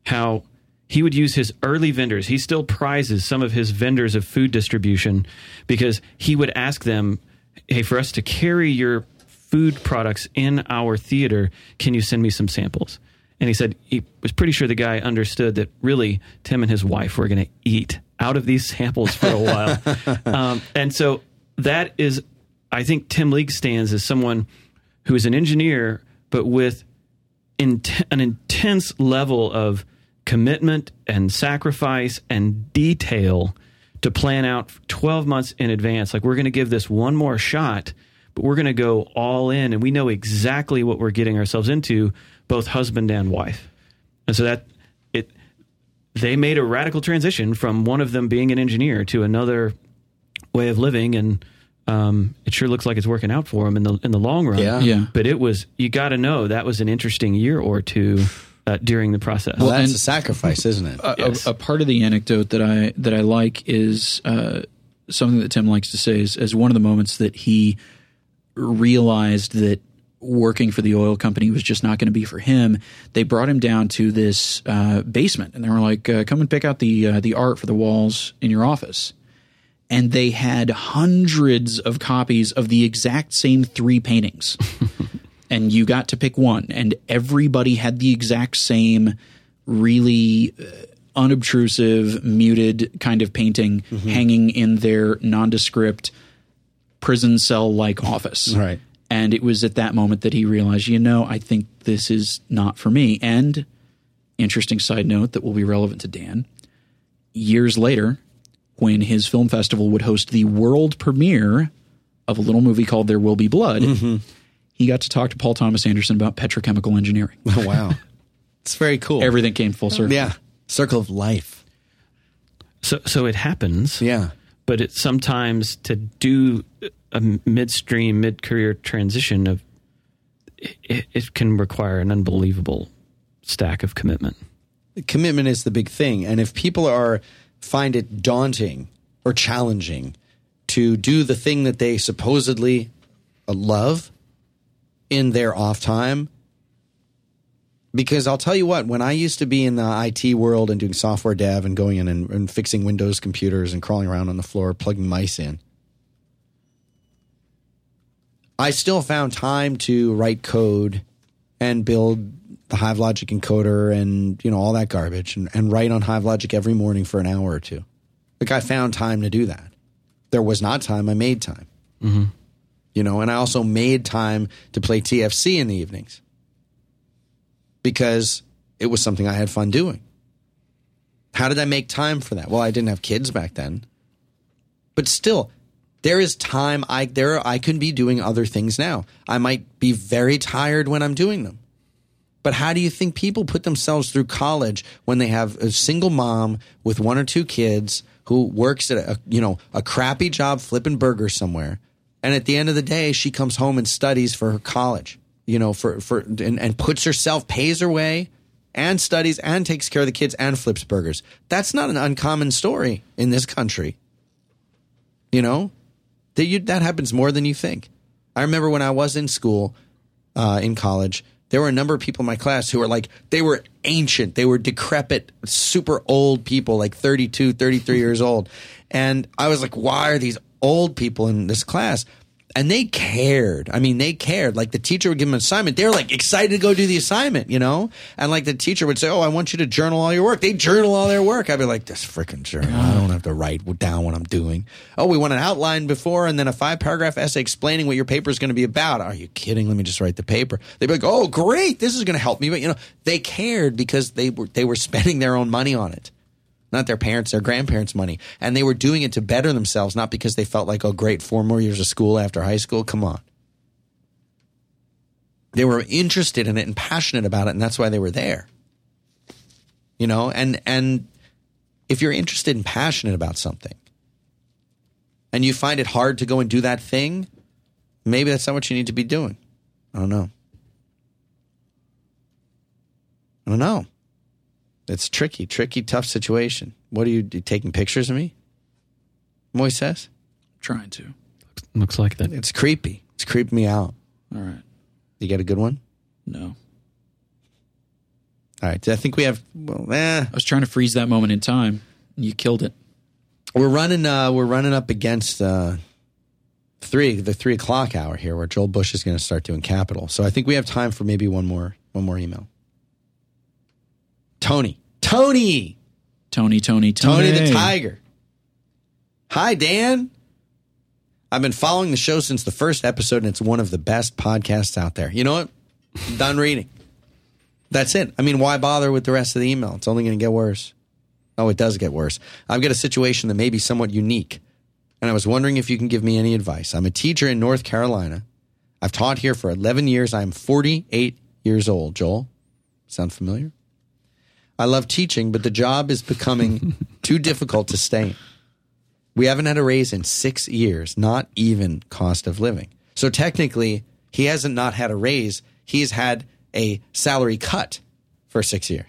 how he would use his early vendors. He still prizes some of his vendors of food distribution because he would ask them, "Hey, for us to carry your food products in our theater, can you send me some samples?" And he said he was pretty sure the guy understood that really Tim and his wife were going to eat out of these samples for a while. um, and so that is, I think Tim League stands as someone who is an engineer, but with int- an intense level of commitment and sacrifice and detail to plan out 12 months in advance. Like, we're going to give this one more shot, but we're going to go all in, and we know exactly what we're getting ourselves into, both husband and wife. And so that it, they made a radical transition from one of them being an engineer to another way of living, and um, it sure looks like it's working out for him in the in the long run. Yeah. Yeah. But it was you got to know that was an interesting year or two uh, during the process. Well, that's and- a sacrifice, isn't it? a, Yes. a, a part of the anecdote that I that I like is uh, something that Tim likes to say is as one of the moments that he realized that working for the oil company was just not going to be for him. They brought him down to this uh, basement, and they were like, uh, "Come and pick out the uh, the art for the walls in your office." And they had hundreds of copies of the exact same three paintings. and you got to pick one, and everybody had the exact same, really uh, unobtrusive, muted kind of painting hanging in their nondescript prison cell like office. Right. And it was at that moment that he realized, you know, I think this is not for me. And interesting side note that will be relevant to Dan. Years later, when his film festival would host the world premiere of a little movie called There Will Be Blood, he got to talk to Paul Thomas Anderson about petrochemical engineering. Oh, wow. It's very cool. Everything came full circle. yeah. Circle of life. so so it happens. Yeah. But it sometimes to do a midstream mid career transition of it, it can require an unbelievable stack of commitment. commitment is the big thing and if people are find it daunting or challenging to do the thing that they supposedly uh, love in their off time. Because I'll tell you what, when I used to be in the IT world and doing software dev and going in and, and fixing Windows computers and crawling around on the floor, plugging mice in, I still found time to write code and build the Hivelogic encoder and you know all that garbage and, and write on Hivelogic every morning for an hour or two. Like I found time to do that. There was not time. I made time. Mm-hmm. You know, and I also made time to play TFC in the evenings because it was something I had fun doing. How did I make time for that? Well, I didn't have kids back then, but still, there is time. I there I could be doing other things now. I might be very tired when I'm doing them. But how do you think people put themselves through college when they have a single mom with one or two kids who works at a you know a crappy job flipping burgers somewhere, and at the end of the day she comes home and studies for her college, you know, for for and, and puts herself pays her way, and studies and takes care of the kids and flips burgers. That's not an uncommon story in this country. You know, that you that happens more than you think. I remember when I was in school, uh, in college, there were a number of people in my class who were like, they were ancient, they were decrepit, super old people, like 32, 33 years old. And I was like, why are these old people in this class and they cared. I mean, they cared. Like the teacher would give them an assignment. They were like excited to go do the assignment, you know? And like the teacher would say, Oh, I want you to journal all your work. They journal all their work. I'd be like, This freaking journal. I don't have to write down what I'm doing. Oh, we want an outline before and then a five paragraph essay explaining what your paper is going to be about. Are you kidding? Let me just write the paper. They'd be like, Oh, great. This is going to help me. But, you know, they cared because they were, they were spending their own money on it not their parents, their grandparents' money. And they were doing it to better themselves, not because they felt like, oh, great, four more years of school after high school. Come on. They were interested in it and passionate about it, and that's why they were there. You know, and and if you're interested and passionate about something, and you find it hard to go and do that thing, maybe that's not what you need to be doing. I don't know. I don't know. It's tricky, tricky, tough situation. What are you, you taking pictures of me? Moises? Trying to. Looks like that. It's creepy. It's creeping me out. All right. You get a good one? No. All right. I think we have, well, eh. I was trying to freeze that moment in time. and You killed it. We're running, uh, we're running up against, uh, three, the three o'clock hour here where Joel Bush is going to start doing capital. So I think we have time for maybe one more, one more email. Tony. Tony. Tony, Tony, Tony. Tony the Tiger. Hi, Dan. I've been following the show since the first episode, and it's one of the best podcasts out there. You know what? I'm done reading. That's it. I mean, why bother with the rest of the email? It's only going to get worse. Oh, it does get worse. I've got a situation that may be somewhat unique, and I was wondering if you can give me any advice. I'm a teacher in North Carolina. I've taught here for 11 years. I'm 48 years old. Joel, sound familiar? I love teaching, but the job is becoming too difficult to stay in. We haven't had a raise in six years, not even cost of living. So technically, he hasn't not had a raise. He's had a salary cut for six years.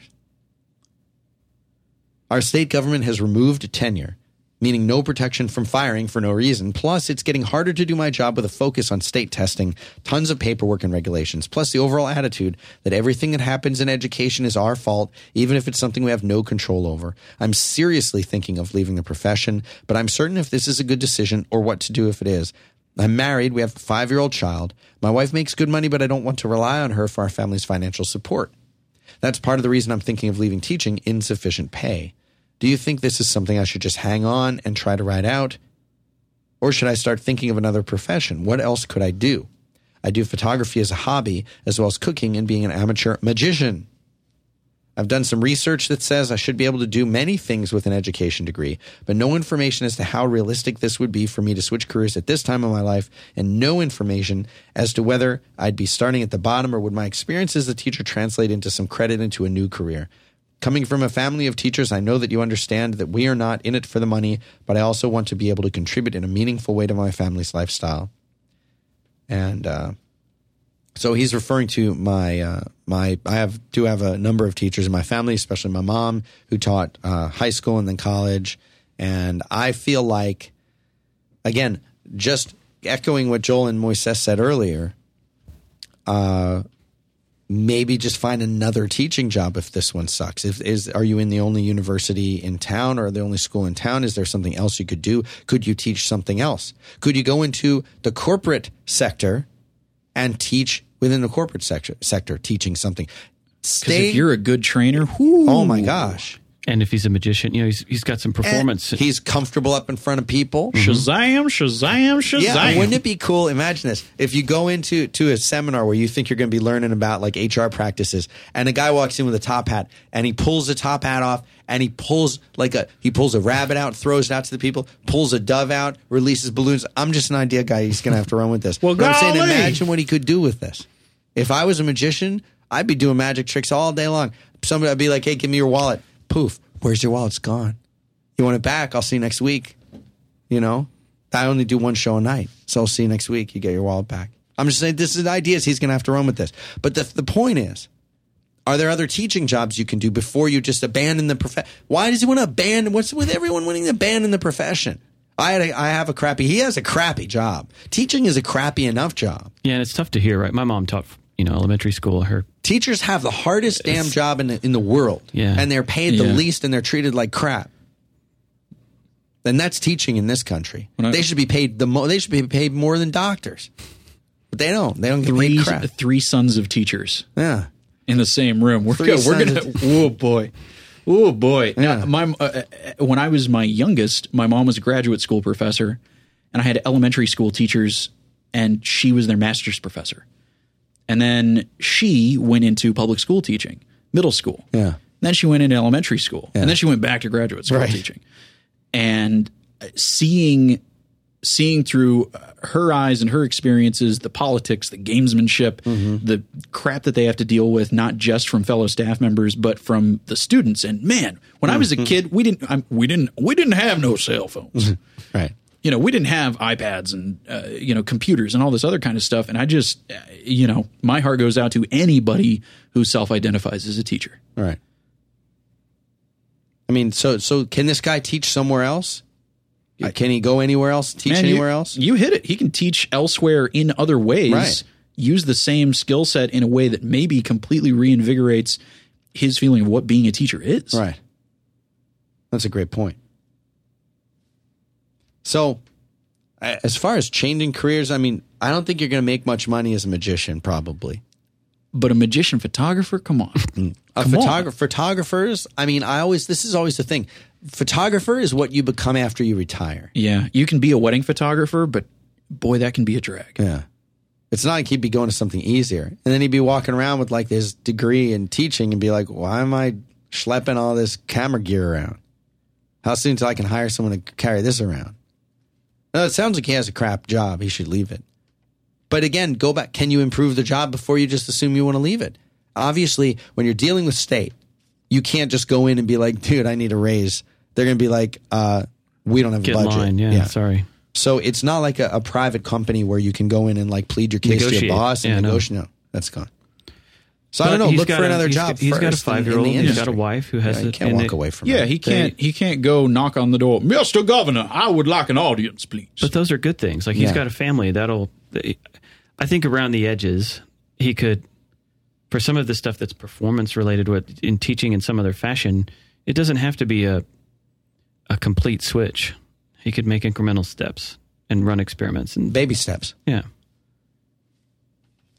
Our state government has removed tenure, meaning no protection from firing for no reason. Plus, it's getting harder to do my job with a focus on state testing, tons of paperwork and regulations, plus the overall attitude that everything that happens in education is our fault, even if it's something we have no control over. I'm seriously thinking of leaving the profession, but I'm certain if this is a good decision or what to do if it is. I'm married. We have a five year old child. My wife makes good money, but I don't want to rely on her for our family's financial support. That's part of the reason I'm thinking of leaving teaching insufficient pay. Do you think this is something I should just hang on and try to ride out? Or should I start thinking of another profession? What else could I do? I do photography as a hobby, as well as cooking and being an amateur magician. I've done some research that says I should be able to do many things with an education degree, but no information as to how realistic this would be for me to switch careers at this time of my life, and no information as to whether I'd be starting at the bottom or would my experience as a teacher translate into some credit into a new career. Coming from a family of teachers, I know that you understand that we are not in it for the money, but I also want to be able to contribute in a meaningful way to my family's lifestyle. And uh, so he's referring to my uh, my I have do have a number of teachers in my family, especially my mom who taught uh, high school and then college, and I feel like again just echoing what Joel and Moises said earlier. Uh, maybe just find another teaching job if this one sucks. If is are you in the only university in town or the only school in town? Is there something else you could do? Could you teach something else? Could you go into the corporate sector and teach within the corporate sector sector teaching something? Because Stay if you're a good trainer, whoo, Oh my gosh. And if he's a magician, you know, he's, he's got some performance. And he's comfortable up in front of people. Shazam, Shazam, Shazam. Yeah, wouldn't it be cool? Imagine this: if you go into to a seminar where you think you're going to be learning about like HR practices, and a guy walks in with a top hat, and he pulls the top hat off, and he pulls like a he pulls a rabbit out, throws it out to the people, pulls a dove out, releases balloons. I'm just an idea guy. He's going to have to run with this. Well, I'm saying, imagine what he could do with this. If I was a magician, I'd be doing magic tricks all day long. Somebody would be like, "Hey, give me your wallet." Poof. Where's your wallet? It's gone. You want it back? I'll see you next week. You know, I only do one show a night, so I'll see you next week. You get your wallet back. I'm just saying this is ideas. He's going to have to run with this. But the the point is, are there other teaching jobs you can do before you just abandon the profession? Why does he want to abandon? What's with everyone wanting to abandon the profession? I had a, I have a crappy. He has a crappy job. Teaching is a crappy enough job. yeah, and it's tough to hear, right? My mom taught, you know, elementary school. Her Teachers have the hardest damn job in the, in the world. Yeah. and they're paid the Yeah. least, and they're treated like crap. And that's teaching in this country. I- they should be paid the mo- they should be paid more than doctors. But they don't. They don't get Three paid crap. three sons of teachers Yeah. in the same room. We're, Three go, we're sons gonna. Oh boy. Oh boy. Yeah. Now, my uh, uh, when I was my youngest, my mom was a graduate school professor, and I had elementary school teachers, and she was their master's professor. And then she went into public school teaching, middle school. Yeah. Then she went into elementary school, Yeah. and then she went back to graduate school Right. teaching. And uh, seeing seeing through uh, her eyes and her experiences the politics, the gamesmanship, Mm-hmm. the crap that they have to deal with, not just from fellow staff members but from the students. And man, when I was Mm-hmm. a kid, we didn't I'm, we didn't we didn't have no cell phones. Right. You know, we didn't have iPads and uh, you know computers and all this other kind of stuff. And I just, uh, you know, my heart goes out to anybody who self-identifies as a teacher. Right. I mean, so so can this guy teach somewhere else? Uh, Can he go anywhere else? Teach Man, you- anywhere else? You hit it. He can teach elsewhere in other ways. Right. Use the same skill set in a way that maybe completely reinvigorates his feeling of what being a teacher is. Right. That's a great point. So, as far as changing careers, I mean, I don't think you're going to make much money as a magician, probably. But a magician photographer, come on. Mm. A Come on. photographer, photographers. I mean, I always this is always the thing. Photographer is what you become after you retire. yeah, you can be a wedding photographer, but boy, that can be a drag. Yeah. It's not like he'd be going to something easier. And then he'd be walking around with like his degree in teaching and be like, why am I schlepping all this camera gear around? How soon till I can hire someone to carry this around? No, it sounds like he has a crap job. He should leave it. But again, go back. Can you improve the job before you just assume you want to leave it? Obviously, when you're dealing with state, you can't just go in and be like, dude, I need a raise. They're going to be like, uh, we don't have Get a budget. line. Yeah, sorry. So it's not like a, a private company where you can go in and like plead your case to your boss and Yeah, no. negotiate. No, that's gone. So I don't know. Look for a- another he's job. got- he's got a first in- in five-year-old, the he's got a wife who has Yeah, you a- can't and walk it- away from. Yeah, that. he can't. He can't go knock on the door. Mr. Governor, I would like an audience, please. But those are good things. Like he's Yeah. got a family that'll. I think around the edges, he could, for some of the stuff that's performance related, what in teaching in some other fashion, it doesn't have to be a a complete switch. He could make incremental steps and run experiments, and Baby steps. yeah,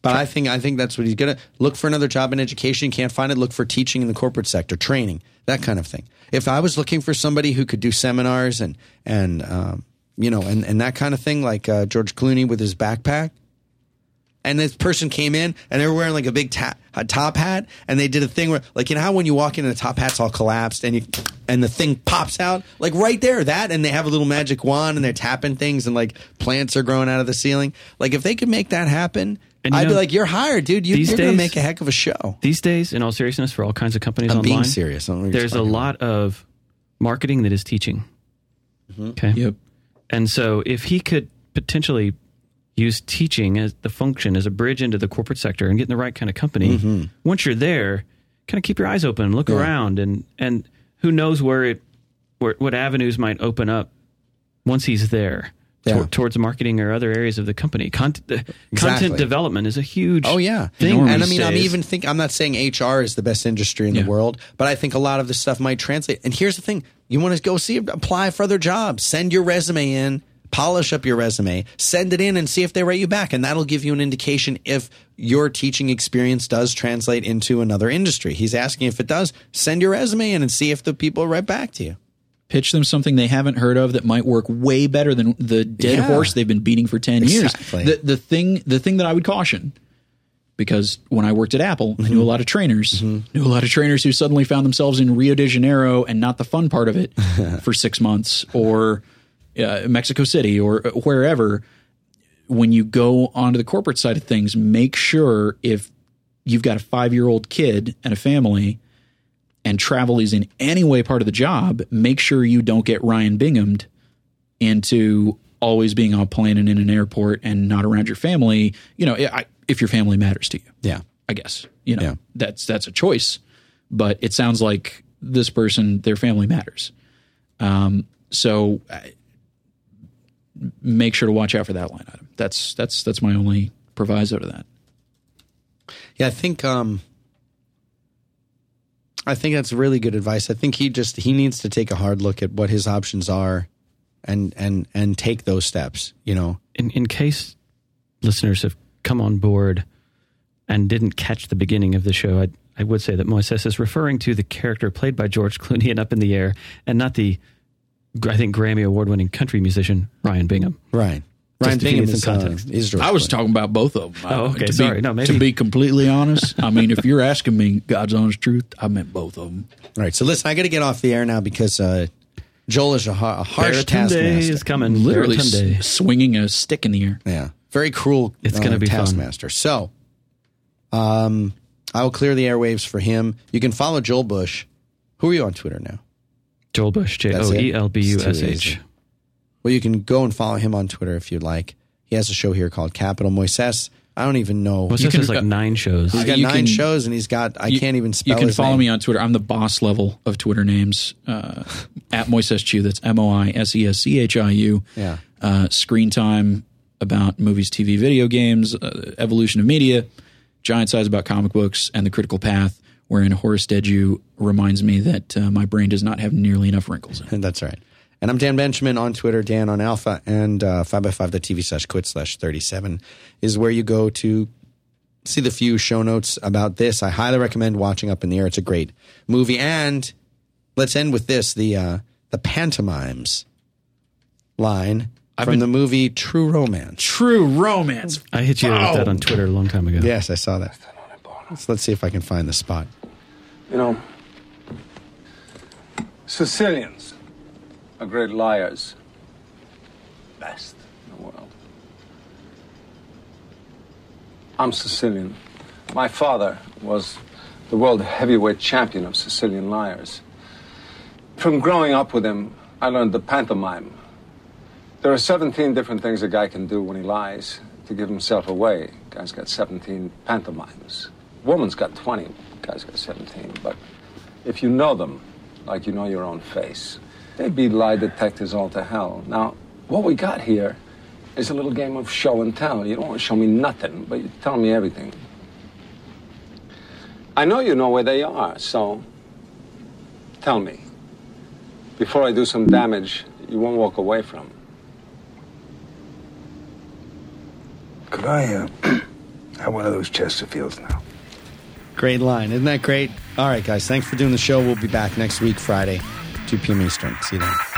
But I think I think that's what he's gonna look for another job in education. Can't find it. Look for teaching in the corporate sector, training, that kind of thing. If I was looking for somebody who could do seminars and and um, you know and and that kind of thing, like uh, George Clooney with his backpack, and this person came in and they were wearing like a big ta- a top hat, and they did a thing where like you know how when you walk in and the top hat's all collapsed and you and the thing pops out like right there that and they have a little magic wand and they're tapping things and like plants are growing out of the ceiling. Like if they could make that happen. And I'd be like, "You're hired, dude. You, you're going to make a heck of a show." these days, in all seriousness, for all kinds of companies I'm being online, serious. I don't know what you're there's a talking lot of marketing that is teaching. Mm-hmm. Okay. yep. And so if he could potentially use teaching as the function as a bridge into the corporate sector and get in the right kind of company, Mm-hmm. once you're there, kind of keep your eyes open, look around and and who knows where it where what avenues might open up once he's there. Yeah. tor- towards marketing or other areas of the company, Cont- Exactly. content development is a huge. Oh yeah, thing and I mean, I'm even think I'm not saying HR is the best industry in Yeah. the world, but I think a lot of this stuff might translate. And here's the thing: you want to go see, apply for other jobs, send your resume in, polish up your resume, send it in, and see if they write you back, and that'll give you an indication if your teaching experience does translate into another industry. He's asking if it does. Send your resume in and see if the people write back to you. Pitch them something they haven't heard of that might work way better than the dead Yeah. horse they've been beating for ten Exactly. years. The the thing the thing that I would caution, because when I worked at Apple, I knew a mm-hmm. lot of trainers, mm-hmm. knew a lot of trainers who suddenly found themselves in Rio de Janeiro and not the fun part of it for six months, or uh, Mexico City, or uh, wherever. When you go onto the corporate side of things, make sure if you've got a five year old kid and a family and travel is in any way part of the job, make sure you don't get Ryan Binghamed into always being on a plane and in an airport and not around your family. You know, I, if your family matters to you, Yeah. I guess you know Yeah. that's that's a choice. But it sounds like this person, their family matters. Um, so I, make sure to watch out for that line item. That's that's that's my only proviso to that. Yeah, I think um I think that's really good advice. I think he just he needs to take a hard look at what his options are and and and take those steps. You know, in, in case listeners have come on board and didn't catch the beginning of the show, I, I would say that Moises is referring to the character played by George Clooney in Up in the Air and not the, I think, Grammy award winning country musician Ryan Bingham. Ryan. Just Ryan Bingham is, uh, context. is George I was Clooney. talking about both of them. Oh, okay, to sorry. Be, No, maybe- to be completely honest, I mean, if you're asking me God's honest truth, I meant both of them. All right, so listen, I got to get off the air now because uh, Joel is a, ha- a harsh Baratunde taskmaster. is coming. Literally Baratunde. s- swinging a stick in the air. Yeah, very cruel. It's gonna uh, be fun. taskmaster. So, um, I will clear the airwaves for him. You can follow Joel Bush. Who are you on Twitter now? Joel Bush, J That's O it? E L B U S It's too H. easy. Well, you can go and follow him on Twitter if you'd like. He has a show here called Capital Moises. I don't even know. What's You this? can- Has like nine shows. He's got you nine can- shows and he's got. I You- can't even spell. You can his follow name. me on Twitter. I'm the boss level of Twitter names uh, at Moises Chu. That's M O I S E S C H I U. Yeah. Uh, screen time about movies, TV, video games, uh, evolution of media, giant size about comic books, and the critical path. Wherein Horace Dediu reminds me that uh, my brain does not have nearly enough wrinkles in it. That's right. And I'm Dan Benjamin on Twitter, Dan on Alpha, and uh, 5by5.tv slash quit slash 37 is where you go to see the few show notes about this. I highly recommend watching Up in the Air. It's a great movie. And let's end with this the uh, the pantomimes line from been- the movie True Romance. True romance. I hit you with that Oh. on Twitter a long time ago. Yes, I saw that. Let's, let's see if I can find the spot. You know, Sicilians are great liars. Best in the world. I'm Sicilian. My father was the world heavyweight champion of Sicilian liars. From growing up with him, I learned the pantomime. There are 17 different things a guy can do when he lies to give himself away. Guy's got 17 pantomimes. Woman's got 20. Guy's got 17. But if you know them, like you know your own face, they'd be lie detectors all to hell. Now, what we got here is a little game of show and tell. You don't want to show me nothing, but you tell me everything. I know you know where they are, so tell me. Before I do some damage, you won't walk away from. Could I uh, have one of those Chesterfields now? Great line. Isn't that great? All right, guys. Thanks for doing the show. We'll be back next week, Friday, 2 p.m. Eastern. See you then.